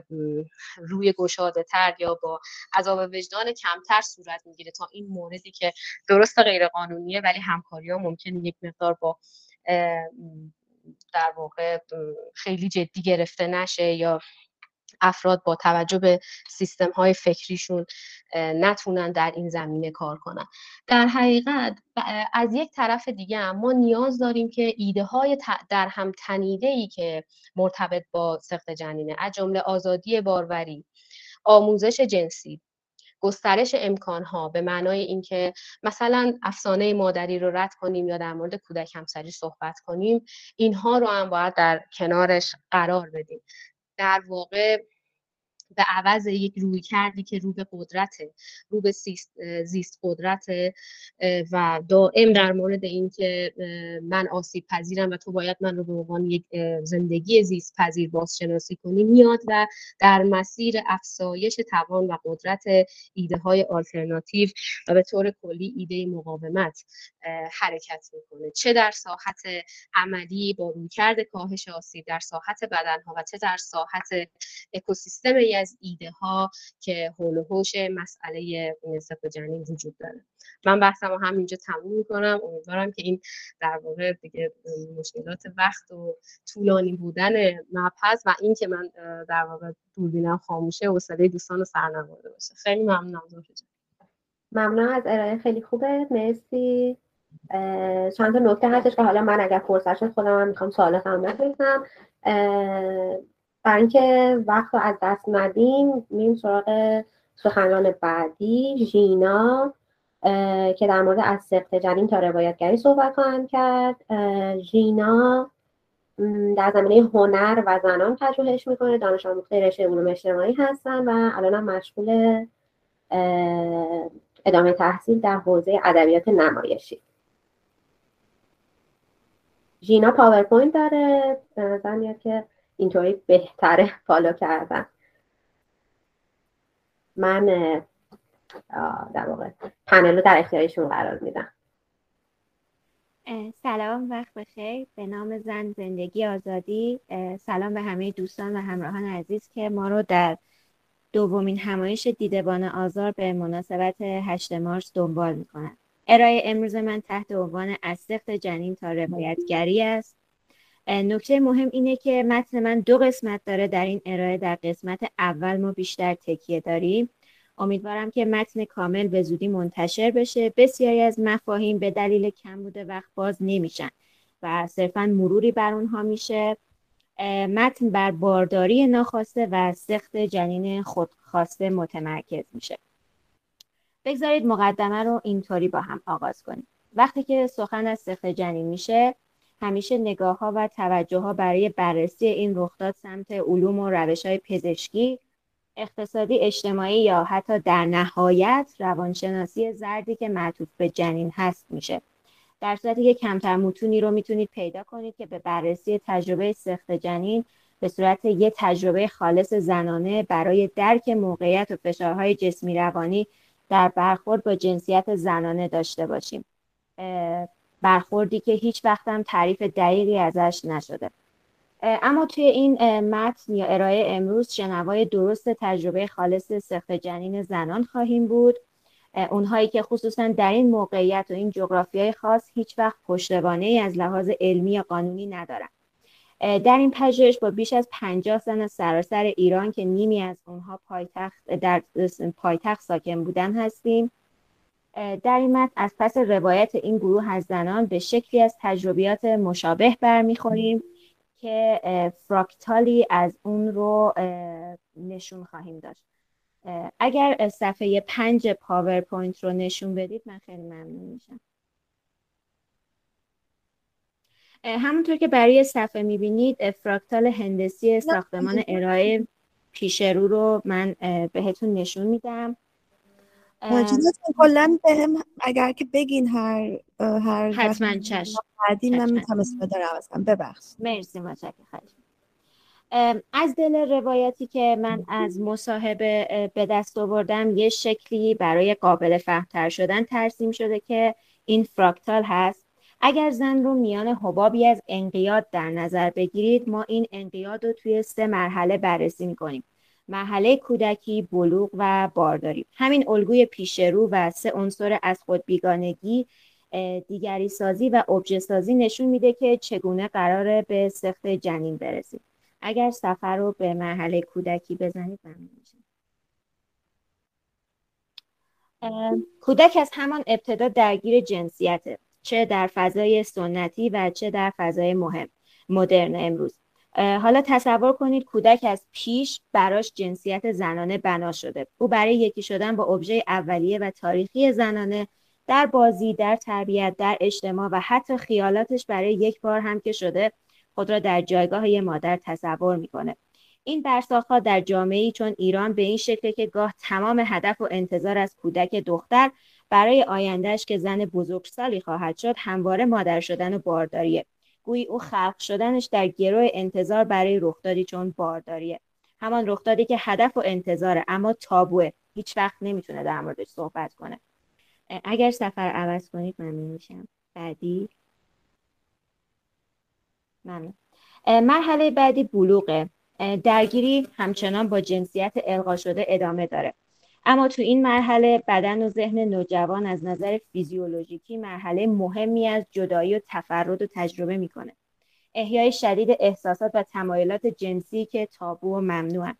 روی گشاده تر یا با عذاب وجدان کمتر صورت می‌گیره تا این موردی که درست غیر قانونیه ولی همکاری ها ممکنه یک مقدار با در واقع خیلی جدی گرفته نشه یا افراد با توجه به سیستم های فکریشون نتونن در این زمینه کار کنن. در حقیقت از یک طرف دیگه ما نیاز داریم که ایده های در هم تنیده ای که مرتبط با سخت جنینه از جمله آزادی باروری آموزش جنسی گسترش امکانها به معنای اینکه مثلا افسانه مادری رو رد کنیم یا در مورد کودک همسری صحبت کنیم اینها رو هم باید در کنارش قرار بدیم. در واقع به عوض یک روی کردی که رو به قدرته رو به زیست قدرته و دائم در مورد اینکه من آسیب پذیرم و تو باید من رو به عنوان یک زندگی زیست پذیر بازشناسی کنی میاد و در مسیر افسایش توان و قدرت ایده های آلترناتیو و به طور کلی ایده مقاومت حرکت می‌کنه. چه در ساحت عملی با رویکرد کاهش آسیب در ساحت بدنها و چه در ساحت اکوسیستم از ایده ها که حول و حوش مسئله نصف جنین وجود داره. من بحثم رو همینجا تموم می‌کنم. امیدوارم که این در واقع دیگه مشکلات وقت و طولانی بودن مبحث و این که من در واقع دوربینم خاموشه صدای دوستان رو سر باشه. خیلی ممنونم ممنون از ارائه. خیلی خوبه. مرسی. چند تا نکته هستش که حالا من اگر فرصت شد خودم هم می‌خوام سوالات هم بپرسم برای اینکه وقت رو از دست ندیم میم سراغ سخنران بعدی ژینا که در مورد از سقط جنین تا روایتگری صحبت خواهند کرد. ژینا در زمینه هنر و زنان پژوهش می‌کنه. دانش آموخته رشته علوم اجتماعی هستن و الان هم مشغول ادامه تحصیل در حوزه ادبیات نمایشی. ژینا پاورپوینت داره. به نظر میاد که اینطوری بهتره فالو کردن. من در واقع پنل رو در اختیارشون قرار میدم. سلام وقت بخیر. به نام زن زندگی آزادی. سلام به همه دوستان و همراهان عزیز که ما رو در دومین همایش دیدبان آزار به مناسبت 8 مارس دنبال می‌کنن. ارائه امروز من تحت عنوان از سخت جنین تا روایتگری است. نکته مهم اینه که متن من دو قسمت داره در این ارائه. در قسمت اول ما بیشتر تکیه داریم. امیدوارم که متن کامل به زودی منتشر بشه. بسیاری از مفاهیم به دلیل کم بوده وقت باز نمیشن و صرفا مروری بر اونها میشه. متن بر بارداری ناخواسته و سخت جنین خودخواسته متمرکز میشه. بگذارید مقدمه رو اینطوری با هم آغاز کنیم. وقتی که سخن از سخت جنین میشه همیشه نگاه ها و توجه ها برای بررسی این رخداد سمت علوم و روش های پزشکی اقتصادی اجتماعی یا حتی در نهایت روانشناسی زردی که معطوف به جنین هست میشه. در صورتی که کمتر متونی رو می‌تونید پیدا کنید که به بررسی تجربه سخت جنین به صورت یه تجربه خالص زنانه برای درک موقعیت و فشارهای جسمی روانی در برخورد با جنسیت زنانه داشته باشیم. برخوردی که هیچ وقت هم تعریف دقیقی ازش نشده. اما توی این متن یا ارائه امروز شنوای درست تجربه خالص سخت جنین زنان خواهیم بود. اونهایی که خصوصا در این موقعیت و این جغرافیای خاص هیچ وقت پشتوانه ای از لحاظ علمی یا قانونی ندارن. در این پژوهش با بیش از 50 زن از سراسر ایران که نیمی از اونها پایتخت در پایتخت ساکن بودن هستیم. در این متن از پس روایت این گروه از زنان به شکلی از تجربیات مشابه برمیخوریم که فراکتالی از اون رو نشون خواهیم داشت اگر صفحه پنج پاورپوینت رو نشون بدید من خیلی ممنون میشم. همونطور که برای صفحه می‌بینید فراکتال هندسی ساختمان ارائه پیش رو رو من بهتون نشون میدم. کلا به هم اگر که بگین هر هر حتما چشم. بعدی من می‌تونم استفاده عوض کنم ببخش مرسی متشکرم. از دل روایتی که من از مصاحبه به دست آوردم یه شکلی برای قابل فهمتر شدن ترسیم شده که این فراکتال هست. اگر زن رو میان حبابی از انقیاد در نظر بگیرید ما این انقیاد رو توی سه مرحله بررسی می‌کنیم. مرحله کودکی، بلوغ و بارداری. همین الگوی پیش رو و سه عنصر از خود بیگانگی دیگری سازی و ابژه سازی نشون میده که چگونه قراره به سخت جنین برسید اگر سفر رو به مرحله کودکی بزنید ممنون میشم. کودک از همان ابتدا درگیر جنسیته چه در فضای سنتی و چه در فضای مهم مدرن امروز. حالا تصور کنید کودک از پیش براش جنسیت زنانه بنا شده. او برای یکی شدن با ابژه اولیه و تاریخی زنانه در بازی در تربیت در اجتماع و حتی خیالاتش برای یک بار هم که شده خود را در جایگاه یه مادر تصور می‌کنه. این برساخها در جامعه چون ایران به این شکل که گاه تمام هدف و انتظار از کودک دختر برای آیندهش که زن بزرگسالی خواهد شد همواره مادر شدن و بارداریه. گویی او خلق شدنش در گروه انتظار برای رخدادی چون بارداریه. همان رخدادی که هدف و انتظاره اما تابوه. هیچ وقت نمی‌تونه در موردش صحبت کنه. اگر سفر عوض کنید ممنون میشم. بعدی؟ ممنون. مرحله بعدی بلوغه. درگیری همچنان با جنسیت القا شده ادامه داره. اما تو این مرحله بدن و ذهن نوجوان از نظر فیزیولوژیکی مرحله مهمی از جدایی و تفرد و تجربه می‌کنه. احیای شدید احساسات و تمایلات جنسی که تابو و ممنوعن.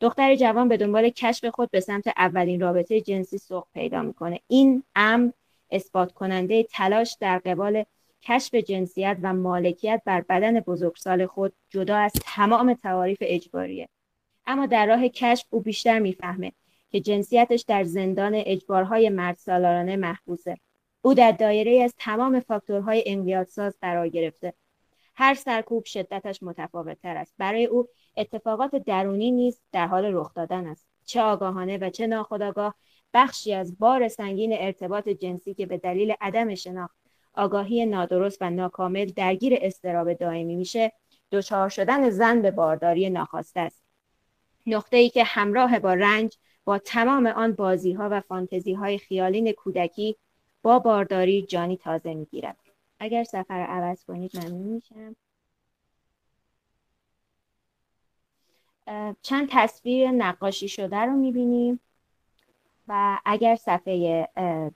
دختر جوان به دنبال کشف خود به سمت اولین رابطه جنسی سوق پیدا می‌کنه. این امر اثبات کننده تلاش در قبال کشف جنسیت و مالکیت بر بدن بزرگسال خود جدا از تمام تعاریف اجباریه. اما در راه کشف او بیشتر می‌فهمه. که جنسیتش در زندان اجبارهای مرد سالارانه محبوسه. او در دایره از تمام فاکتورهای انقیادساز قرار گرفته. هر سرکوب شدتش متفاوت تر است. برای او اتفاقات درونی نیز در حال رخ دادن است. چه آگاهانه و چه ناخودآگاه بخشی از بار سنگین ارتباط جنسی که به دلیل عدم شناخت آگاهی نادرست و ناکامل درگیر استراب دائمی میشه دچار شدن زن به بارداری ناخواسته است. نقطه ای که همراه با رنج با تمام آن بازی ها و فانتزی های خیالین کودکی با بارداری جانی تازه می‌گیرد. اگر سفر رو عوض کنید ممنون میشم. چند تصویر نقاشی شده رو می‌بینیم و اگر صفحه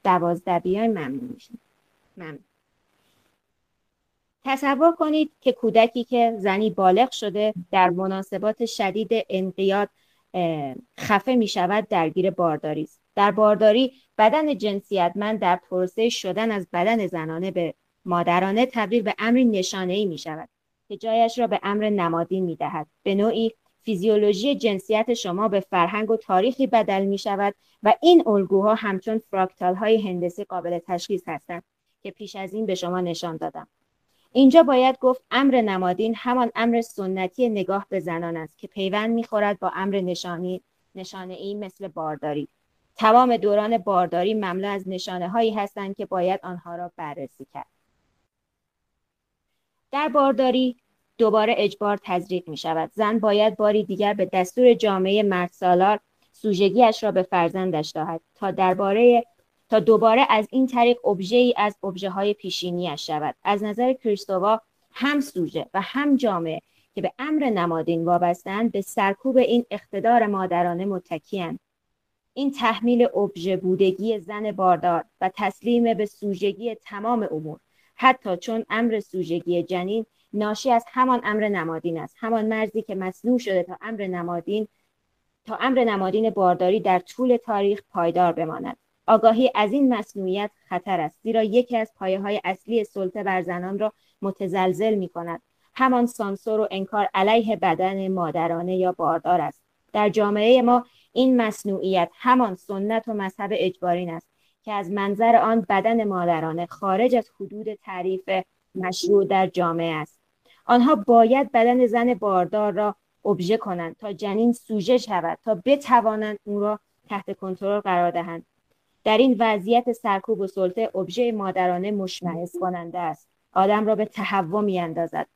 دوازده بیایم ممنون میشم ممنون. تصور کنید که کودکی که زنی بالغ شده در مناسبات شدید انقیاد خفه می شود درگیر بارداری است. در بارداری بدن جنسیتمند در پروسه شدن از بدن زنانه به مادرانه تبدیل به امری نشانه ای می شود که جایش را به امر نمادین می دهد به نوعی فیزیولوژی جنسیت شما به فرهنگ و تاریخی بدل می شود و این الگوها همچون فراکتال های هندسی قابل تشخیص هستند که پیش از این به شما نشان دادم. اینجا باید گفت امر نمادین همان امر سنتی نگاه به زنان است که پیوند می‌خورد با امر نشانی نشانه ای مثل بارداری. تمام دوران بارداری مملو از نشانه هایی هستند که باید آنها را بررسی کرد. در بارداری دوباره اجبار تزریق می شود زن باید باری دیگر به دستور جامعه مرد سالار سوژگیش را به فرزندش دهد تا درباره تا دوباره از این طریق ابژه ای از ابژه های پیشینیش شود. از نظر کریستووا هم سوژه و هم جامعه که به امر نمادین وابستند به سرکوب این اقتدار مادرانه متکیاند. این تحمیل ابژه بودگی زن باردار و تسلیم به سوژگی تمام امور حتی چون امر سوژگی جنین ناشی از همان امر نمادین است. همان مرزی که مصنوع شده تا امر نمادین تا امر نمادین بارداری در طول تاریخ پایدار بماند. آگاهی از این مصنوعیت خطر است زیرا یکی از پایه های اصلی سلطه بر زنان را متزلزل می کند همان سانسور و انکار علیه بدن مادرانه یا باردار است. در جامعه ما این مصنوعیت همان سنت و مذهب اجبارین است که از منظر آن بدن مادرانه خارج از حدود تعریف مشروع در جامعه است. آنها باید بدن زن باردار را ابژه کنند تا جنین سوژه شود تا بتوانند او را تحت کنترل قرار دهند. در این وضعیت سرکوب و سلطه ابژه مادرانه مشمعز کننده است. آدم را به تهوع میاندازد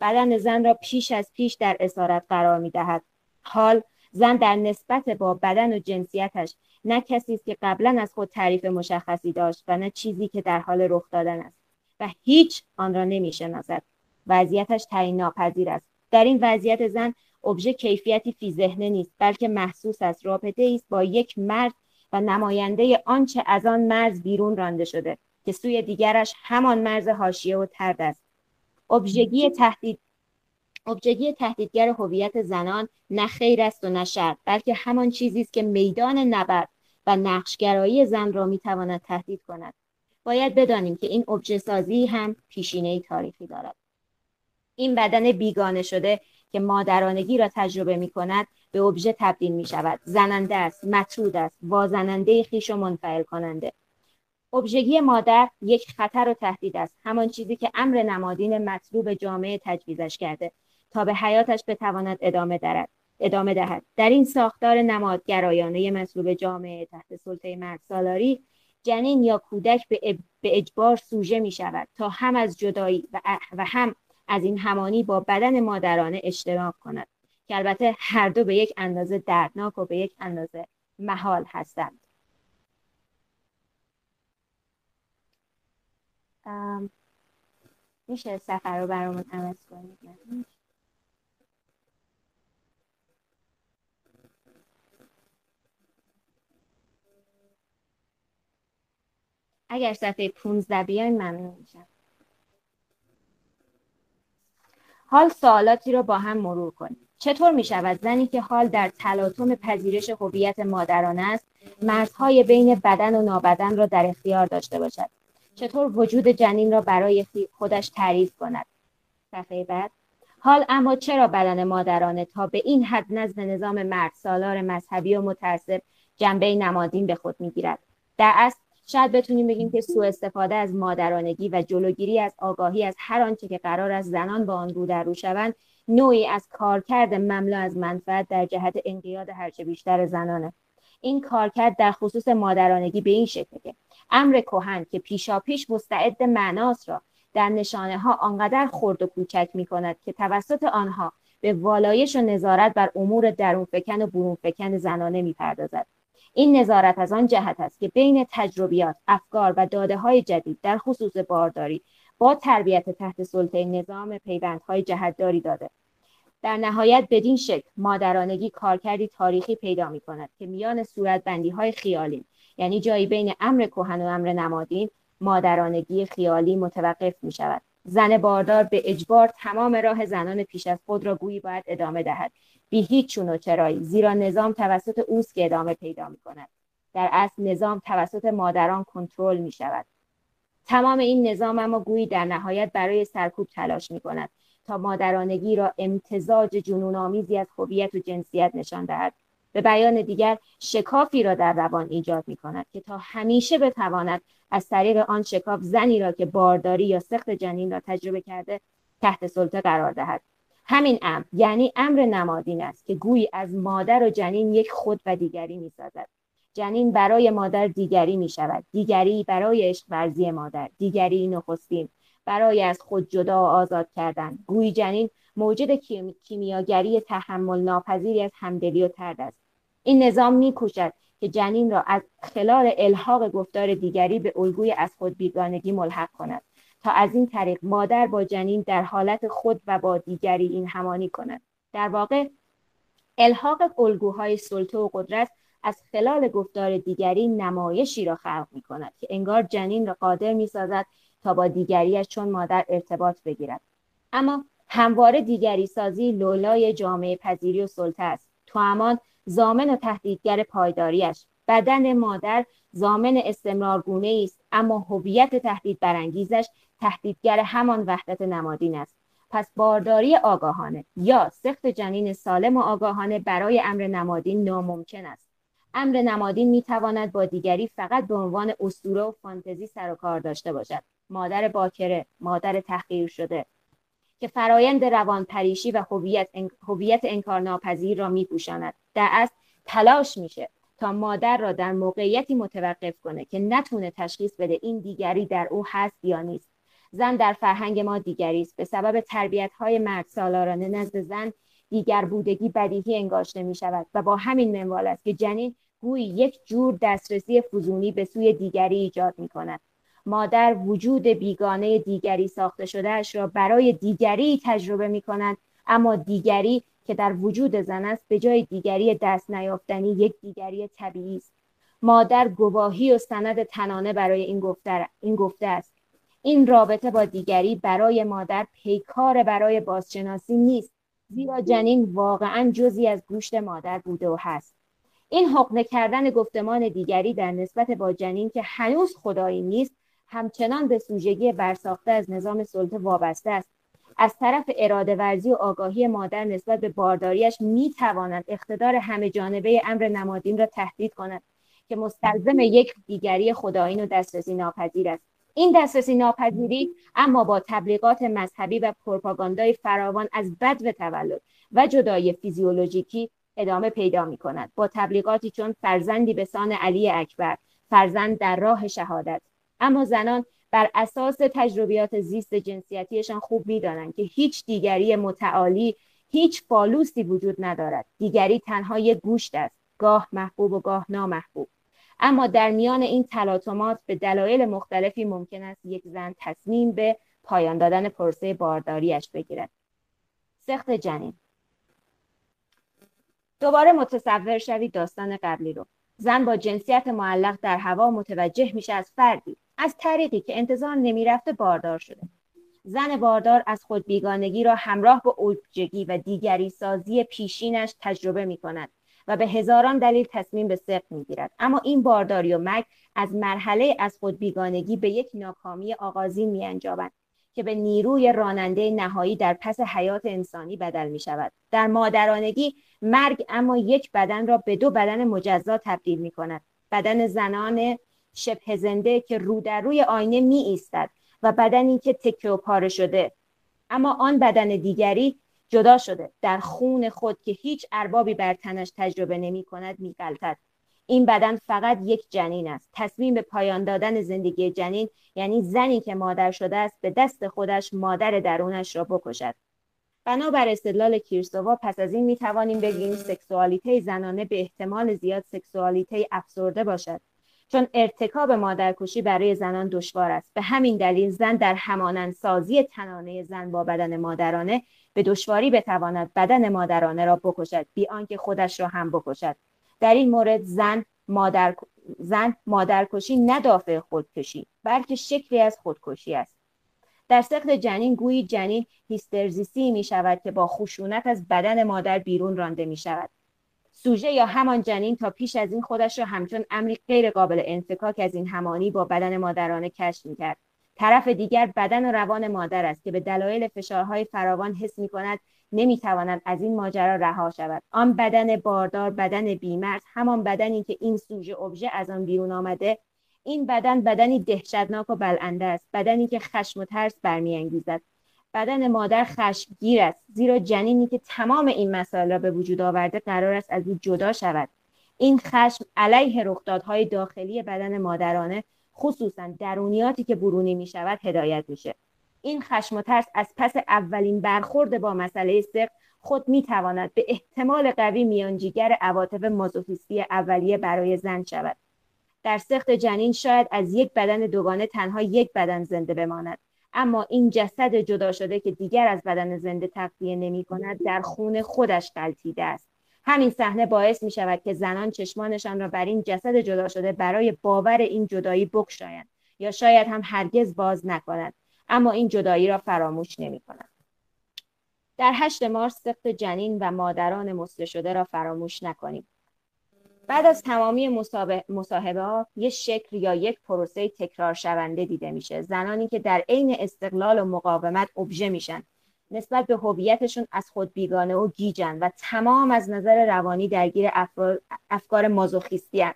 بدن زن را پیش از پیش در اسارت قرار می دهد. حال زن در نسبت با بدن و جنسیتش نه کسی است که قبلا از خود تعریف مشخصی داشت و نه چیزی که در حال رخ دادن است و هیچ آن را نمی‌شناسد. وضعیتش تعیین ناپذیر است. در این وضعیت زن ابژه کیفیتی فی ذهنه نیست بلکه محسوس است. رابطه است با یک مرد و نماینده آنچه از آن مرز بیرون رانده شده که سوی دیگرش همان مرز حاشیه و ترد است. ابژگی تهدید ابژگی تهدیدگر هویت زنان نه خیر است و نه شر بلکه همان چیزی است که میدان نبرد و نقشگرایی زن را می‌تواند تهدید کند. باید بدانیم که این ابژه سازی هم پیشینه تاریخی دارد. این بدن بیگانه شده که مادرانگی را تجربه می کند به ابژه تبدیل می شود زننده است مطرود است وازننده خیش و منفعل کننده. ابژگی مادر یک خطر و تهدید است. همان چیزی که امر نمادین مطلوب جامعه تجویزش کرده. تا به حیاتش بتواند ادامه دارد ادامه دهد. در این ساختار نمادگرایانه مطلوب جامعه تحت سلطه مرد سالاری جنین یا کودک به اجبار سوژه می شود تا هم از جدایی و هم از این همانی با بدن مادرانه اشتراک کند که البته هر دو به یک اندازه دردناک و به یک اندازه محال هستند. میشه سفر رو برامون عوض کنید؟ اگر صفحه 15 بیاین ممنون میشم. حال سوالاتی را با هم مرور کنیم. چطور می شود زنی که حال در تلاطم پذیرش هویت مادرانه است مرزهای بین بدن و نابدن را در اختیار داشته باشد؟ چطور وجود جنین را برای خودش تعریف کند؟ صفحه بعد. حال اما چرا بدن مادرانه تا به این حد نزد نظام مرد سالار مذهبی و متعصب جنبه نمادین به خود می‌گیرد؟ در اصل شاید بتونیم بگیم که سوء استفاده از مادرانگی و جلوگیری از آگاهی از هر آنچه که قرار است زنان با آن رو در رو شوند نوعی از کارکرد مملو از منفعت در جهت انقیاد هرچه بیشتر زنانه این کارکرد در خصوص مادرانگی به این شکل که امر کهن که پیشاپیش مستعد معناست را در نشانه ها آنقدر خرد و کوچک می کند که توسط آنها به والایش و نظارت بر امور درون فکن و برون فکن زنانه می پردازد. این نظارت از آن جهت است که بین تجربیات، افکار و داده های جدید در خصوص بارداری با تربیت تحت سلطه نظام پیوندهای جهتداری داده. در نهایت بدین شکل مادرانگی کارکردی تاریخی پیدا می کند که میان صورتبندی های خیالی یعنی جایی بین امر کهن و امر نمادین مادرانگی خیالی متوقف می شود زن باردار به اجبار تمام راه زنان پیش از خود را گویی باید ادامه دهد بی هیچ چرایی. زیرا نظام توسط اوست که ادامه پیدا می کند در اصل نظام توسط مادران کنترل می شود تمام این نظام اما گویی در نهایت برای سرکوب تلاش می کند تا مادرانگی را امتزاج جنون آمیزی از هویت و جنسیت نشان دهد. به بیان دیگر شکافی را در روان ایجاد می کند که تا همیشه بتواند از طریق آن شکاف زنی را که بارداری یا سخت جنین را تجربه کرده تحت سلطه قرار دهد. همین امر یعنی امر نمادین است که گویی از مادر و جنین یک خود و دیگری می سازد جنین برای مادر دیگری می شود دیگری برای عشق ورزی مادر دیگری نخستین. برای از خود جدا و آزاد کردن. گویی جنین موجود کیمیاگری تحمل ناپذیری از همدلی و ترد است. این نظام میکوشد که جنین را از خلال الحاق گفتار دیگری به الگوی از خود بیگانگی ملحق کند. تا از این طریق مادر با جنین در حالت خود و با دیگری این همانی کند. در واقع الحاق الگوهای سلطه و قدرت از خلال گفتار دیگری نمایشی را خلق می کند که انگار جنین را قادر می سازد تا با دیگریش چون مادر ارتباط بگیرد. اما همواره دیگری سازی لولای جامعه پذیری و سلطه است. تو امان زامن و تهدیدگر پایداریش بدن مادر زامن استمرارگونه است اما هویت تهدید برانگیزش تهدیدگر همان وحدت نمادین است. پس بارداری آگاهانه یا سخت جنین سالم و آگاهانه برای امر نمادین ناممکن است. امر نمادین می تواند با دیگری فقط به عنوان اسطوره و فانتزی سر و کار داشته باشد. مادر باکره مادر تحقیر شده. که فرایند روان پریشی و هویت هویت انکار ناپذیر را میپوشاند. در اصل تلاش میشه تا مادر را در موقعیتی متوقف کنه که نتونه تشخیص بده این دیگری در او هست یا نیست. زن در فرهنگ ما دیگری است. به سبب تربیت های مرد سالارانه نزد زن دیگر بودگی بدیهی انگاشته می شود و با همین منوال است که جنین گویی یک جور دسترسی فزونی به سوی دیگری ایجاد می کند مادر وجود بیگانه دیگری ساخته شدهش را برای دیگری تجربه می کند اما دیگری که در وجود زن است به جای دیگری دست نیافتنی یک دیگری طبیعی است. مادر گواهی و سند تنانه برای این گفته, این گفته است. این رابطه با دیگری برای مادر پیکار برای بازشناسی نیست زیرا جنین واقعا جزی از گوشت مادر بوده و هست. این حقنه کردن گفتمان دیگری در نسبت با جنین که هنوز خدایی نیست همچنان به سوژگی برساخته از نظام سلطه وابسته است. از طرف اراده ورزی و آگاهی مادر نسبت به بارداریش می تواند اقتدار همه جانبه امر نمادین را تهدید کند که مستلزم یک دیگری خدایین و دسترسی ناپذیر است. این دسترسی ناپذیری اما با تبلیغات مذهبی و پروپاگاندای فراوان از بد و تولد و جدای فیزیولوژیکی ادامه پیدا می کند با تبلیغاتی چون فرزندی به سان علی اکبر فرزند در راه شهادت. اما زنان بر اساس تجربیات زیست جنسیتیشان خوب می‌دانند که هیچ دیگری متعالی هیچ فالوسی وجود ندارد. دیگری تنها یک گوشت است. گاه محبوب و گاه نامحبوب. اما در میان این تلاطمات به دلایل مختلفی ممکن است یک زن تصمیم به پایان دادن پرسه بارداریش بگیرد. سخت جنین. دوباره متصور شوید داستان قبلی رو. زن با جنسیت معلق در هوا متوجه میشه از فردی از طریقی که انتظار نمی‌رفته باردار شده. زن باردار از خود بیگانگی را همراه با اوجگی و دیگری سازی پیشینش تجربه می کند و به هزاران دلیل تصمیم به سقط می گیرد. اما این بارداری و مرگ از مرحله از خود بیگانگی به یک ناکامی آغازین می انجامد که به نیروی راننده نهایی در پس حیات انسانی بدل می شود. در مادرانگی مرگ اما یک بدن را به دو بدن مجزا تبدیل می کند. بدن زنان شبه زنده که رو در روی آینه می ایستد و بدنی که تکه و پاره شده اما آن بدن دیگری جدا شده. در خون خود که هیچ اربابی بر تنش تجربه نمی کند می این بدن فقط یک جنین است. تصمیم به پایان دادن زندگی جنین یعنی زنی که مادر شده است به دست خودش مادر درونش را بکشد. بنابر استدلال کیرسووا پس از این می توانیم بگیم سکسوالیته زنانه به احتمال زیاد سکسوالیته افسرده باشد. چون ارتکاب مادرکشی برای زنان دشوار است. به همین دلیل زن در همانند سازی تنانه زن با بدن مادرانه به دشواری بتواند بدن مادرانه را بکشد بی آنکه خودش را هم بکشد. در این مورد زن مادر زن مادرکشی ندافع خودکشی بلکه شکلی از خودکشی است. در سخت جنین گویی جنین هیسترزیسی می شود که با خشونت از بدن مادر بیرون رانده می شود سوژه یا همان جنین تا پیش از این خودش را همچون امری غیر قابل انفکاک از این همانی با بدن مادرانه کشف کرد طرف دیگر بدن و روان مادر است که به دلایل فشارهای فراوان حس می کند نمی‌تواند از این ماجرا رها شود. آن بدن باردار بدن بیمرز همان بدنی که این سوژه ابژه از آن بیرون آمده این بدن بدنی دهشتناک و بلنده است بدنی که خشم و ترس برمیانگیزد. بدن مادر خشمگیر است زیرا جنینی که تمام این مسائل را به وجود آورده قرار است از او جدا شود. این خشم علیه رخدادهای داخلی بدن مادرانه خصوصا درونیاتی که برونی می شود هدایت میشه. این خشم و ترس از پس اولین برخورد با مسئله سخت خود می تواند به احتمال قوی میانجیگر عواطف مازوفیستی اولیه برای زن شود. در سخت جنین شاید از یک بدن دوگانه تنها یک بدن زنده بماند. اما این جسد جدا شده که دیگر از بدن زنده تغذیه نمی کند در خون خودش غلطیده است همین صحنه باعث می شود که زنان چشمانشان را بر این جسد جدا شده برای باور این جدایی بکشایند یا شاید هم هرگز باز نکنند اما این جدایی را فراموش نمی کنند. در هشت مارس سخت جنین و مادران مسله شده را فراموش نکنیم. بعد از تمامی مصاحبه ها یک شکل یا یک پروسه تکرار شونده دیده میشه. زنانی که در عین استقلال و مقاومت ابژه میشن. نسبت به هویتشون از خود بیگانه و گیجن و تمام از نظر روانی درگیر افکار مازوخیستی هن.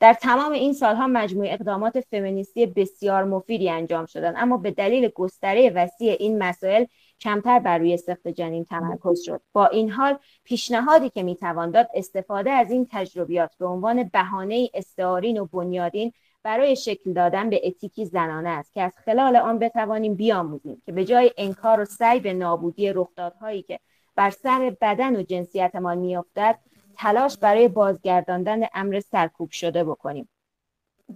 در تمام این سالها مجموع اقدامات فمینیستی بسیار مفیدی انجام شدن. اما به دلیل گستره وسیع این مسائل کمتر بر روی سخت جنین تمرکز شد. با این حال پیشنهادی که می‌توان داد استفاده از این تجربیات به عنوان بهانه استعارین و بنیادین برای شکل دادن به اتیکی زنانه است که از خلال آن بتوانیم بیاموزیم که به جای انکار و سعی به نابودی رخدادهایی که بر سر بدن و جنسیتمان میافتد تلاش برای بازگرداندن امر سرکوب شده بکنیم.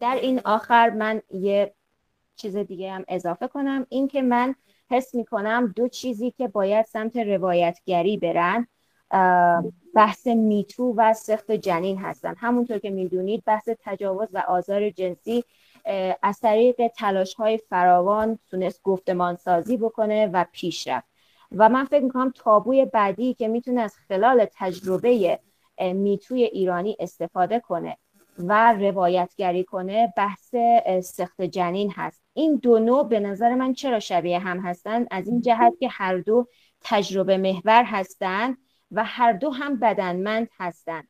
در این آخر من یه چیز دیگه هم اضافه کنم این که من حس می‌کنم دو چیزی که باید سمت روایتگری برن بحث میتو و سخت جنین هستن. همونطور که می‌دونید بحث تجاوز و آزار جنسی از طریق تلاش های فراوان تونست گفتمان سازی بکنه و پیشرفت و من فکر می‌کنم تابوی بعدی که می‌تونه از خلال تجربه میتوی ایرانی استفاده کنه و روایتگری کنه بحث سخت جنین هست. این دو نوع به نظر من چرا شبیه هم هستند از این جهت که هر دو تجربه محور هستند و هر دو هم بدنمند هستند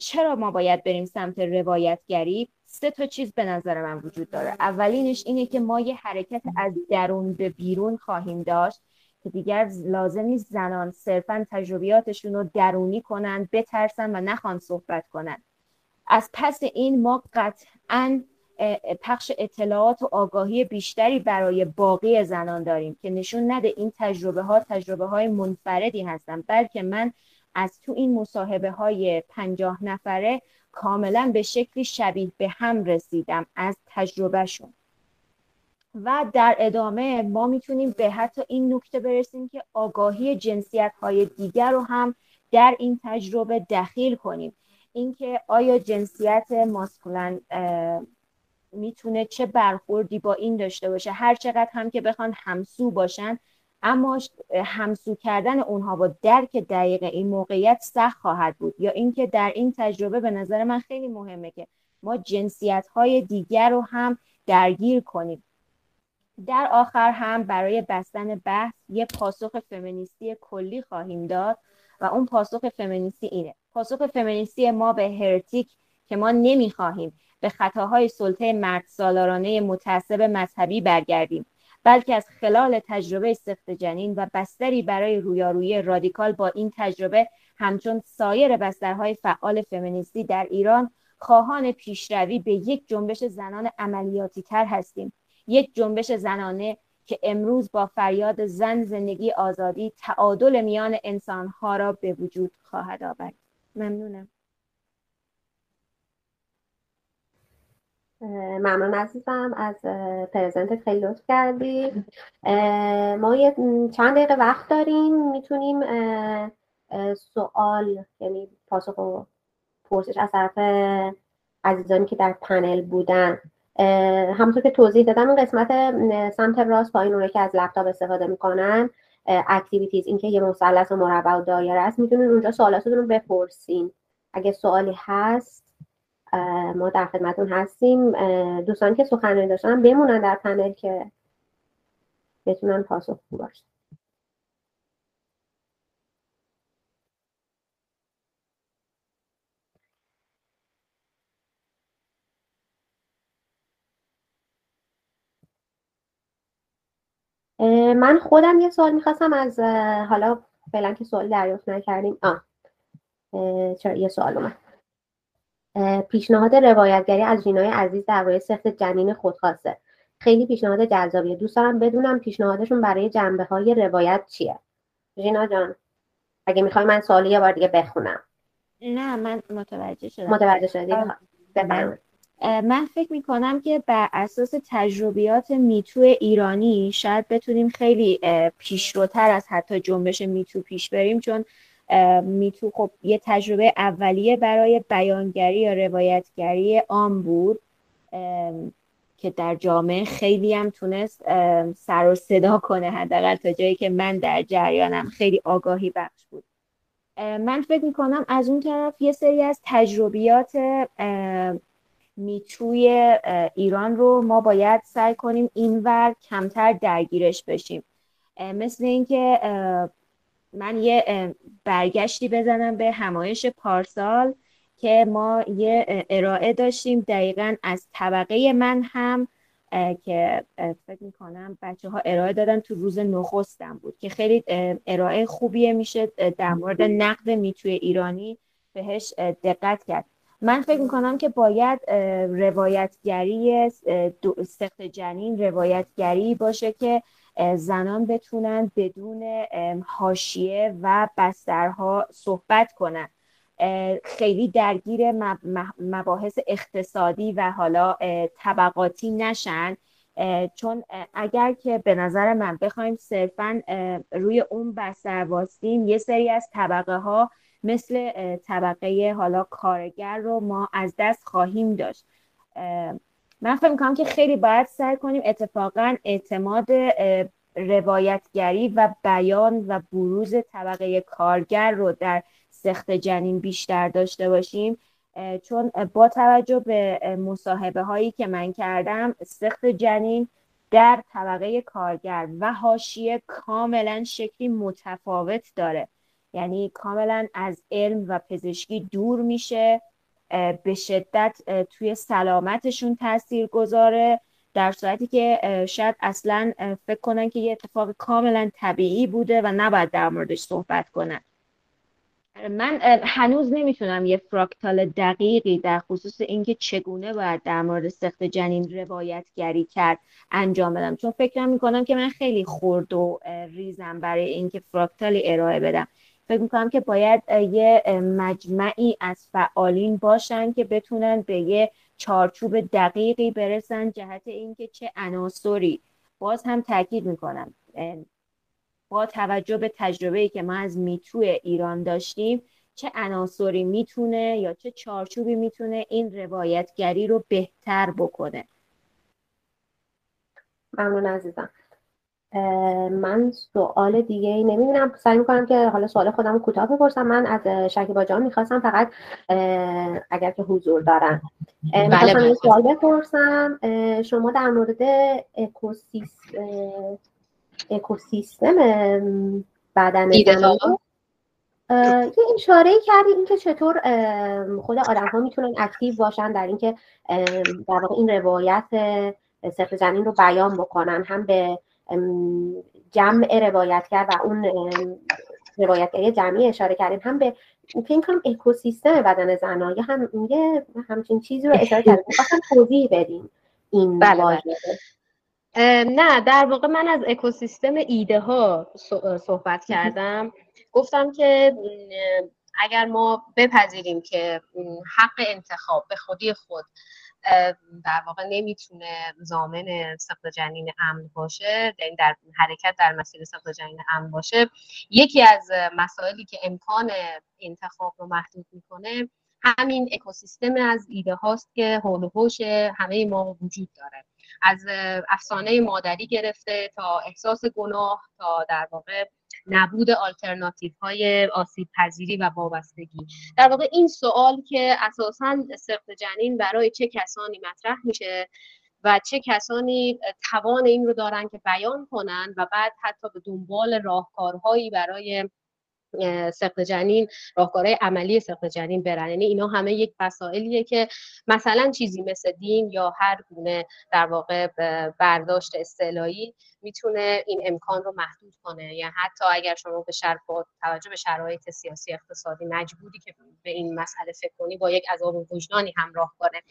چرا ما باید بریم سمت روایتگری؟ سه تا چیز به نظر من وجود داره. اولینش اینه که ما یه حرکت از درون به بیرون خواهیم داشت که دیگر لازم نیست زنان صرفا تجربیاتشون رو درونی کنن بترسن و نخوان صحبت کنن. از پس این ما قطعا پخش اطلاعات و آگاهی بیشتری برای باقی زنان داریم که نشون نده این تجربه ها تجربه های منفردی هستن. بلکه من از تو این مصاحبه های پنجاه نفره کاملا به شکلی شبیه به هم رسیدم از تجربهشون. و در ادامه ما می‌تونیم به حتی این نکته برسیم که آگاهی جنسیت های دیگر رو هم در این تجربه دخیل کنیم. اینکه آیا جنسیت ماسکولن می‌تونه چه برخوردی با این داشته باشه. هر چقدر هم که بخوان همسو باشن اما همسو کردن اونها با درک دقیق این موقعیت سخت خواهد بود. یا اینکه در این تجربه به نظر من خیلی مهمه که ما جنسیت های دیگر رو هم درگیر کنیم. در آخر هم برای بستن بحث یه پاسخ فمینیستی کلی خواهیم داد و اون پاسخ فمینیستی اینه. پاسخ فمینیستی ما به هرتیک که ما نمی‌خواهیم. به خطاهای سلطه مرد سالارانه متعصب مذهبی برگردیم بلکه از خلال تجربه سخت جنین و بستری برای رویارویی رادیکال با این تجربه همچون سایر بسترهای فعال فمینیستی در ایران خواهان پیشروی به یک جنبش زنان عملیاتی تر هستیم. یک جنبش زنانه که امروز با فریاد زن زندگی آزادی تعادل میان انسانها را به وجود خواهد آورد. ممنونم. ممنون عزیزم از پرزنتت خیلی لطف کردی. ما یه چند دقیقه وقت داریم می‌تونیم سوال یعنی پاسخ و پرسش از طرف عزیزانی که در پنل بودن. همونطور که توضیح دادم اون قسمت سمت راست پایین اونه که از لپتاپ استفاده می‌کنن activities اینکه یه مثلث و مربع و دایره است می‌تونین اونجا سوالاتتون رو بپرسین. اگه سوالی هست ما در خدمتون هستیم. دوستان که سخنرانی داشتن بمونن در پنل که بتونن پاسخ باشن. من خودم یه سوال می‌خواستم از حالا فعلا که سوال دریافت نکردیم. آه چرا یه سوال اومد. پیشنهاد روایتگری از جینای عزیز درباره سخت جنین خودخواسته خیلی پیشنهاد جذابیه. دوست دارم بدونم پیشنهادشون برای جنبه های روایت چیه. ژینا جان اگه می‌خوای من سوالی یه بار دیگه بخونم. نه من متوجه شدم. متوجه شدی؟ من فکر می کنم که بر اساس تجربیات میتو ایرانی شاید بتونیم خیلی پیشروتر از حتی جنبش میتو پیش بریم چون میتو خب یه تجربه اولیه برای بیانگری یا روایتگری عام بود که در جامعه خیلی هم تونست سر و صدا کنه حداقل تا جایی که من در جریانم خیلی آگاهی بخش بود. من فکر می‌کنم از اون طرف یه سری از تجربیات میتوی ایران رو ما باید سعی کنیم اینور کمتر درگیرش بشیم. مثل اینکه من یه برگشتی بزنم به همایش پارسال که ما یه ارائه داشتیم دقیقا از طبقه من هم که فکر می‌کنم بچه ها ارائه دادن تو روز نخستم بود که خیلی ارائه خوبیه میشه در مورد نقد میتوی ایرانی بهش دقت کرد. من فکر می‌کنم که باید روایتگری سخت جنین روایتگری باشه که زنان بتونن بدون حاشیه و بسترها صحبت کنن. خیلی درگیر مباحث اقتصادی و حالا طبقاتی نشن. چون اگر که به نظر من بخوایم صرفا روی اون بستر واستیم یه سری از طبقه ها مثل طبقه حالا کارگر رو ما از دست خواهیم داشت. من فکر می‌کنم که خیلی باید سعی کنیم اتفاقا اعتماد روایتگری و بیان و بروز طبقه کارگر رو در سخت جنین بیشتر داشته باشیم. چون با توجه به مصاحبه هایی که من کردم سخت جنین در طبقه کارگر و حاشیه کاملا شکلی متفاوت داره. یعنی کاملا از علم و پزشکی دور میشه. به شدت توی سلامتشون تاثیر گذاره. در صورتی که شاید اصلا فکر کنن که یه اتفاق کاملا طبیعی بوده و نباید در موردش صحبت کنن. من هنوز نمی‌تونم یه فراکتال دقیقی در خصوص اینکه چگونه باید در مورد سخت جنین روایتگری کرد انجام بدم. چون فکر می‌کنم که من خیلی خورد و ریزم برای اینکه فراکتالی ارائه بدم. فکر می‌کنم که باید یه مجمعی از فعالین باشن که بتونن به یه چارچوب دقیقی برسن جهت اینکه چه عناصری. باز هم تاکید می‌کنم با توجه به تجربه که ما از میتو ایران داشتیم چه عناصری می‌تونه یا چه چارچوبی می‌تونه این روایتگری رو بهتر بکنه. ممنون عزیزم. من سوال دیگه ای نمی‌بینم سعی می‌کنم که حالا سوال خودم کوتاه بپرسم. من از شکیبا جان می‌خواستم فقط اگر که حضور دارن. بله می‌خواستم بله. سوال بپرسم. شما در مورد اکوسیستم اکوسیستم بدن یه اشاره کردی اینکه چطور خود آدم ها می‌تونن اکتیو باشن در اینکه در واقع این روایت سخت زمین رو بیان بکنن هم به جمع روایتگر و اون روایتگری جمعی اشاره کردیم. هم به فکر کنم اکوسیستم بدن زنان یا هم یه همچین چیزی رو اشاره کردیم. می‌خواستم توضیح بدیم این بله, بله. نه در واقع من از اکوسیستم ایده ها صحبت کردم. گفتم که اگر ما بپذیریم که حق انتخاب به خودی خود در واقع نمی‌تونه زامن سقط جنین امن باشه یعنی در حرکت در مسیر سقط جنین امن باشه. یکی از مسائلی که امکان انتخاب رو محدود می‌کنه همین اکوسیستم از ایده هاست که حول و همه ما وجود داره. از افسانه مادری گرفته تا احساس گناه تا در واقع نبود آلترناتیو های آسیب پذیری و وابستگی. در واقع این سوال که اساسا سخت جنین برای چه کسانی مطرح میشه و چه کسانی توان این رو دارن که بیان کنن و بعد حتی به دنبال راهکارهایی برای سخت جنین راهکارهای عملی سخت جنین برن. یعنی اینا همه یک مسائلیه که مثلا چیزی مثل دین یا هر گونه در واقع برداشت اصطلاحی می‌تونه این امکان رو محدود کنه یا حتی اگر شما به شر با توجه به شرایط سیاسی اقتصادی مجبوری که به این مسئله فکر کنی با یک عذاب وجدانی همراه کنه.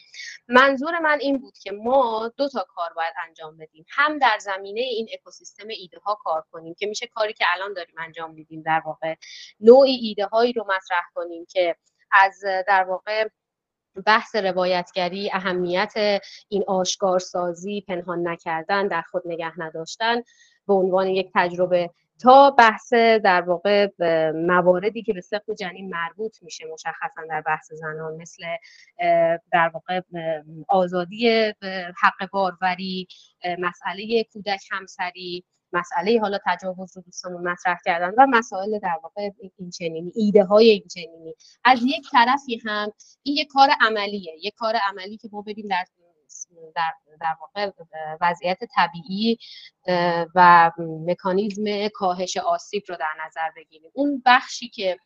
منظور من این بود که ما دو تا کار باید انجام بدیم. هم در زمینه این اکوسیستم ایده ها کار کنیم که میشه کاری که الان داریم انجام میدیم در واقع. نوعی ایده هایی رو مطرح کنیم که از در واقع بحث روایتگری اهمیت این آشکارسازی پنهان نکردن در خود نگه نداشتن به عنوان یک تجربه. تا بحث در واقع مواردی که به سخت جنین مربوط میشه مشخصا در بحث زنان مثل در واقع آزادی حق باروری مسئله کودک همسری مسئله حالا تجاوز رو دوستانون مطرح کردن و مسائل در واقع این چنینی ایده های این چنینی. از یک طرفی هم این یک کار عملیه یک کار عملی که ما ببین در در, در واقع وضعیت طبیعی و مکانیزم کاهش آسیب رو در نظر بگیریم. اون بخشی که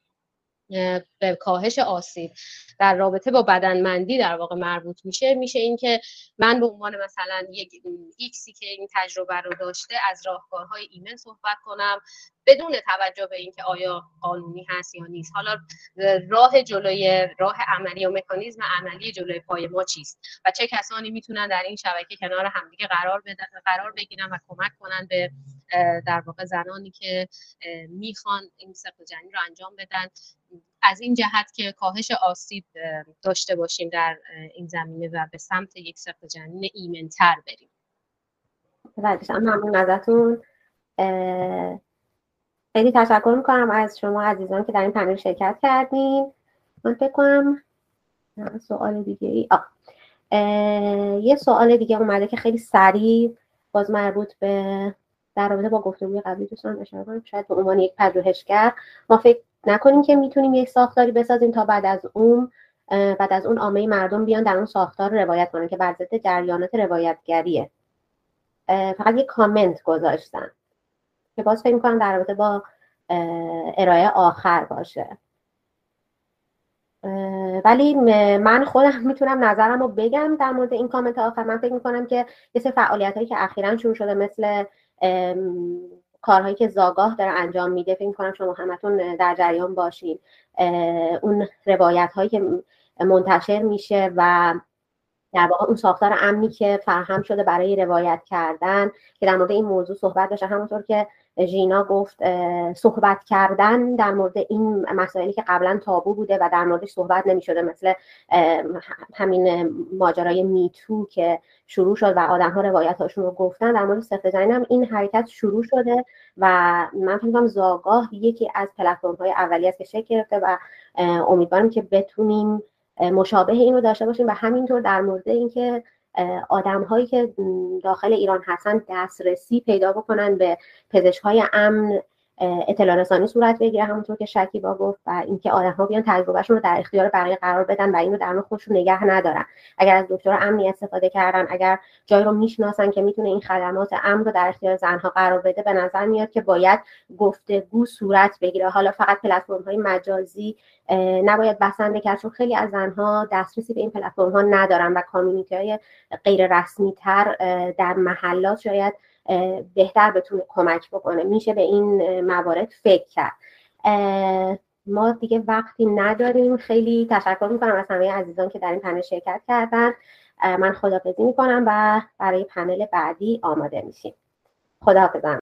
به کاهش آسیب در رابطه با بدنمندی در واقع مربوط میشه. میشه اینکه من به عنوان مثلا یک ایکسی که این تجربه رو داشته از راهکارهای ایمن صحبت کنم بدون توجه به اینکه آیا قانونی هست یا نیست. حالا راه جلوی راه عملی و مکانیزم عملی جلوی پای ما چیست؟ و چه کسانی می‌تونن در این شبکه کنار همدیگه قرار قرار بگیرن و کمک کنن به در واقع زنانی که می‌خوان این سخت جنین رو انجام بدن. از این جهت که کاهش آسیب داشته باشیم در این زمینه و به سمت یک سخت جنین ایمنتر بریم. ممنون ازتون. خیلی تشکر می‌کنم از شما عزیزان که در این پنل شرکت کردین. من فکر کنم سوال دیگه ای. آه. یه سوال دیگه اومده که خیلی سریع باز مربوط به در رابطه با گفتگوی قبلی دوستان اشاره کنم شاید به عنوان یک پژوهشگر ما فکر نکنیم که می‌تونیم یک ساختاری بسازیم تا بعد از اون بعد از اون عامه مردم بیان در اون ساختار روایت کنن که بر ضد جریانات روایتگریه. فقط یک کامنت گذاشتن که باز فکر می‌کنم در رابطه با ارائه آخر باشه. ولی من خودم می‌تونم نظرم رو بگم در مورد این کامنت آخر. من فکر می‌کنم که یه سری فعالیت هایی که اخیرا شروع شده مثل کارهایی که زاگاه داره انجام میده فکر کنم شما همتون در جریان باشین. اون روایت هایی که منتشر میشه و در واقع اون ساختار امنی که فراهم شده برای روایت کردن که در مورد این موضوع صحبت داشته همونطور که ژینا گفت صحبت کردن در مورد این مسائلی که قبلا تابو بوده و در موردش صحبت نمی شده مثل همین ماجرای میتو که شروع شد و آدم ها روایت هاشون رو گفتن. در مورد سفت هم این حرکت شروع شده و من فکر زاگاه یکی از پلتفرم های اولی است که شکل گرفته و امیدوارم که بتونیم مشابه این رو داشته باشیم و همینطور در مورد اینکه آدم هایی که داخل ایران هستن دسترسی پیدا بکنن به پزشک های امن اطلاع رسانی صورت بگیره همونطور که شکیبا گفت و اینکه آدم ها بیان تجربهشون رو در اختیار بقیه قرار بدن و اینو در خودشون نگه ندارن. اگر از دکتر امنی استفاده کردن اگر جایی رو می‌شناسن که می‌تونه این خدمات امن رو در اختیار زنها قرار بده به نظر میاد که باید گفتگو صورت بگیره. حالا فقط پلتفرم های مجازی نباید بسنده کرد چون خیلی از زنها دسترسی به این پلتفرم ها ندارن و کامیونیتی های غیر رسمی تر در محلات شاید بهتر بتونه کمک بکنه. میشه به این موارد فکر کرد. ما دیگه وقتی نداریم خیلی تشکر می‌کنم از همه عزیزان که در این پنل شرکت کردن. من خدافزی می‌کنم و برای پنل بعدی آماده میشیم. خداحافظم.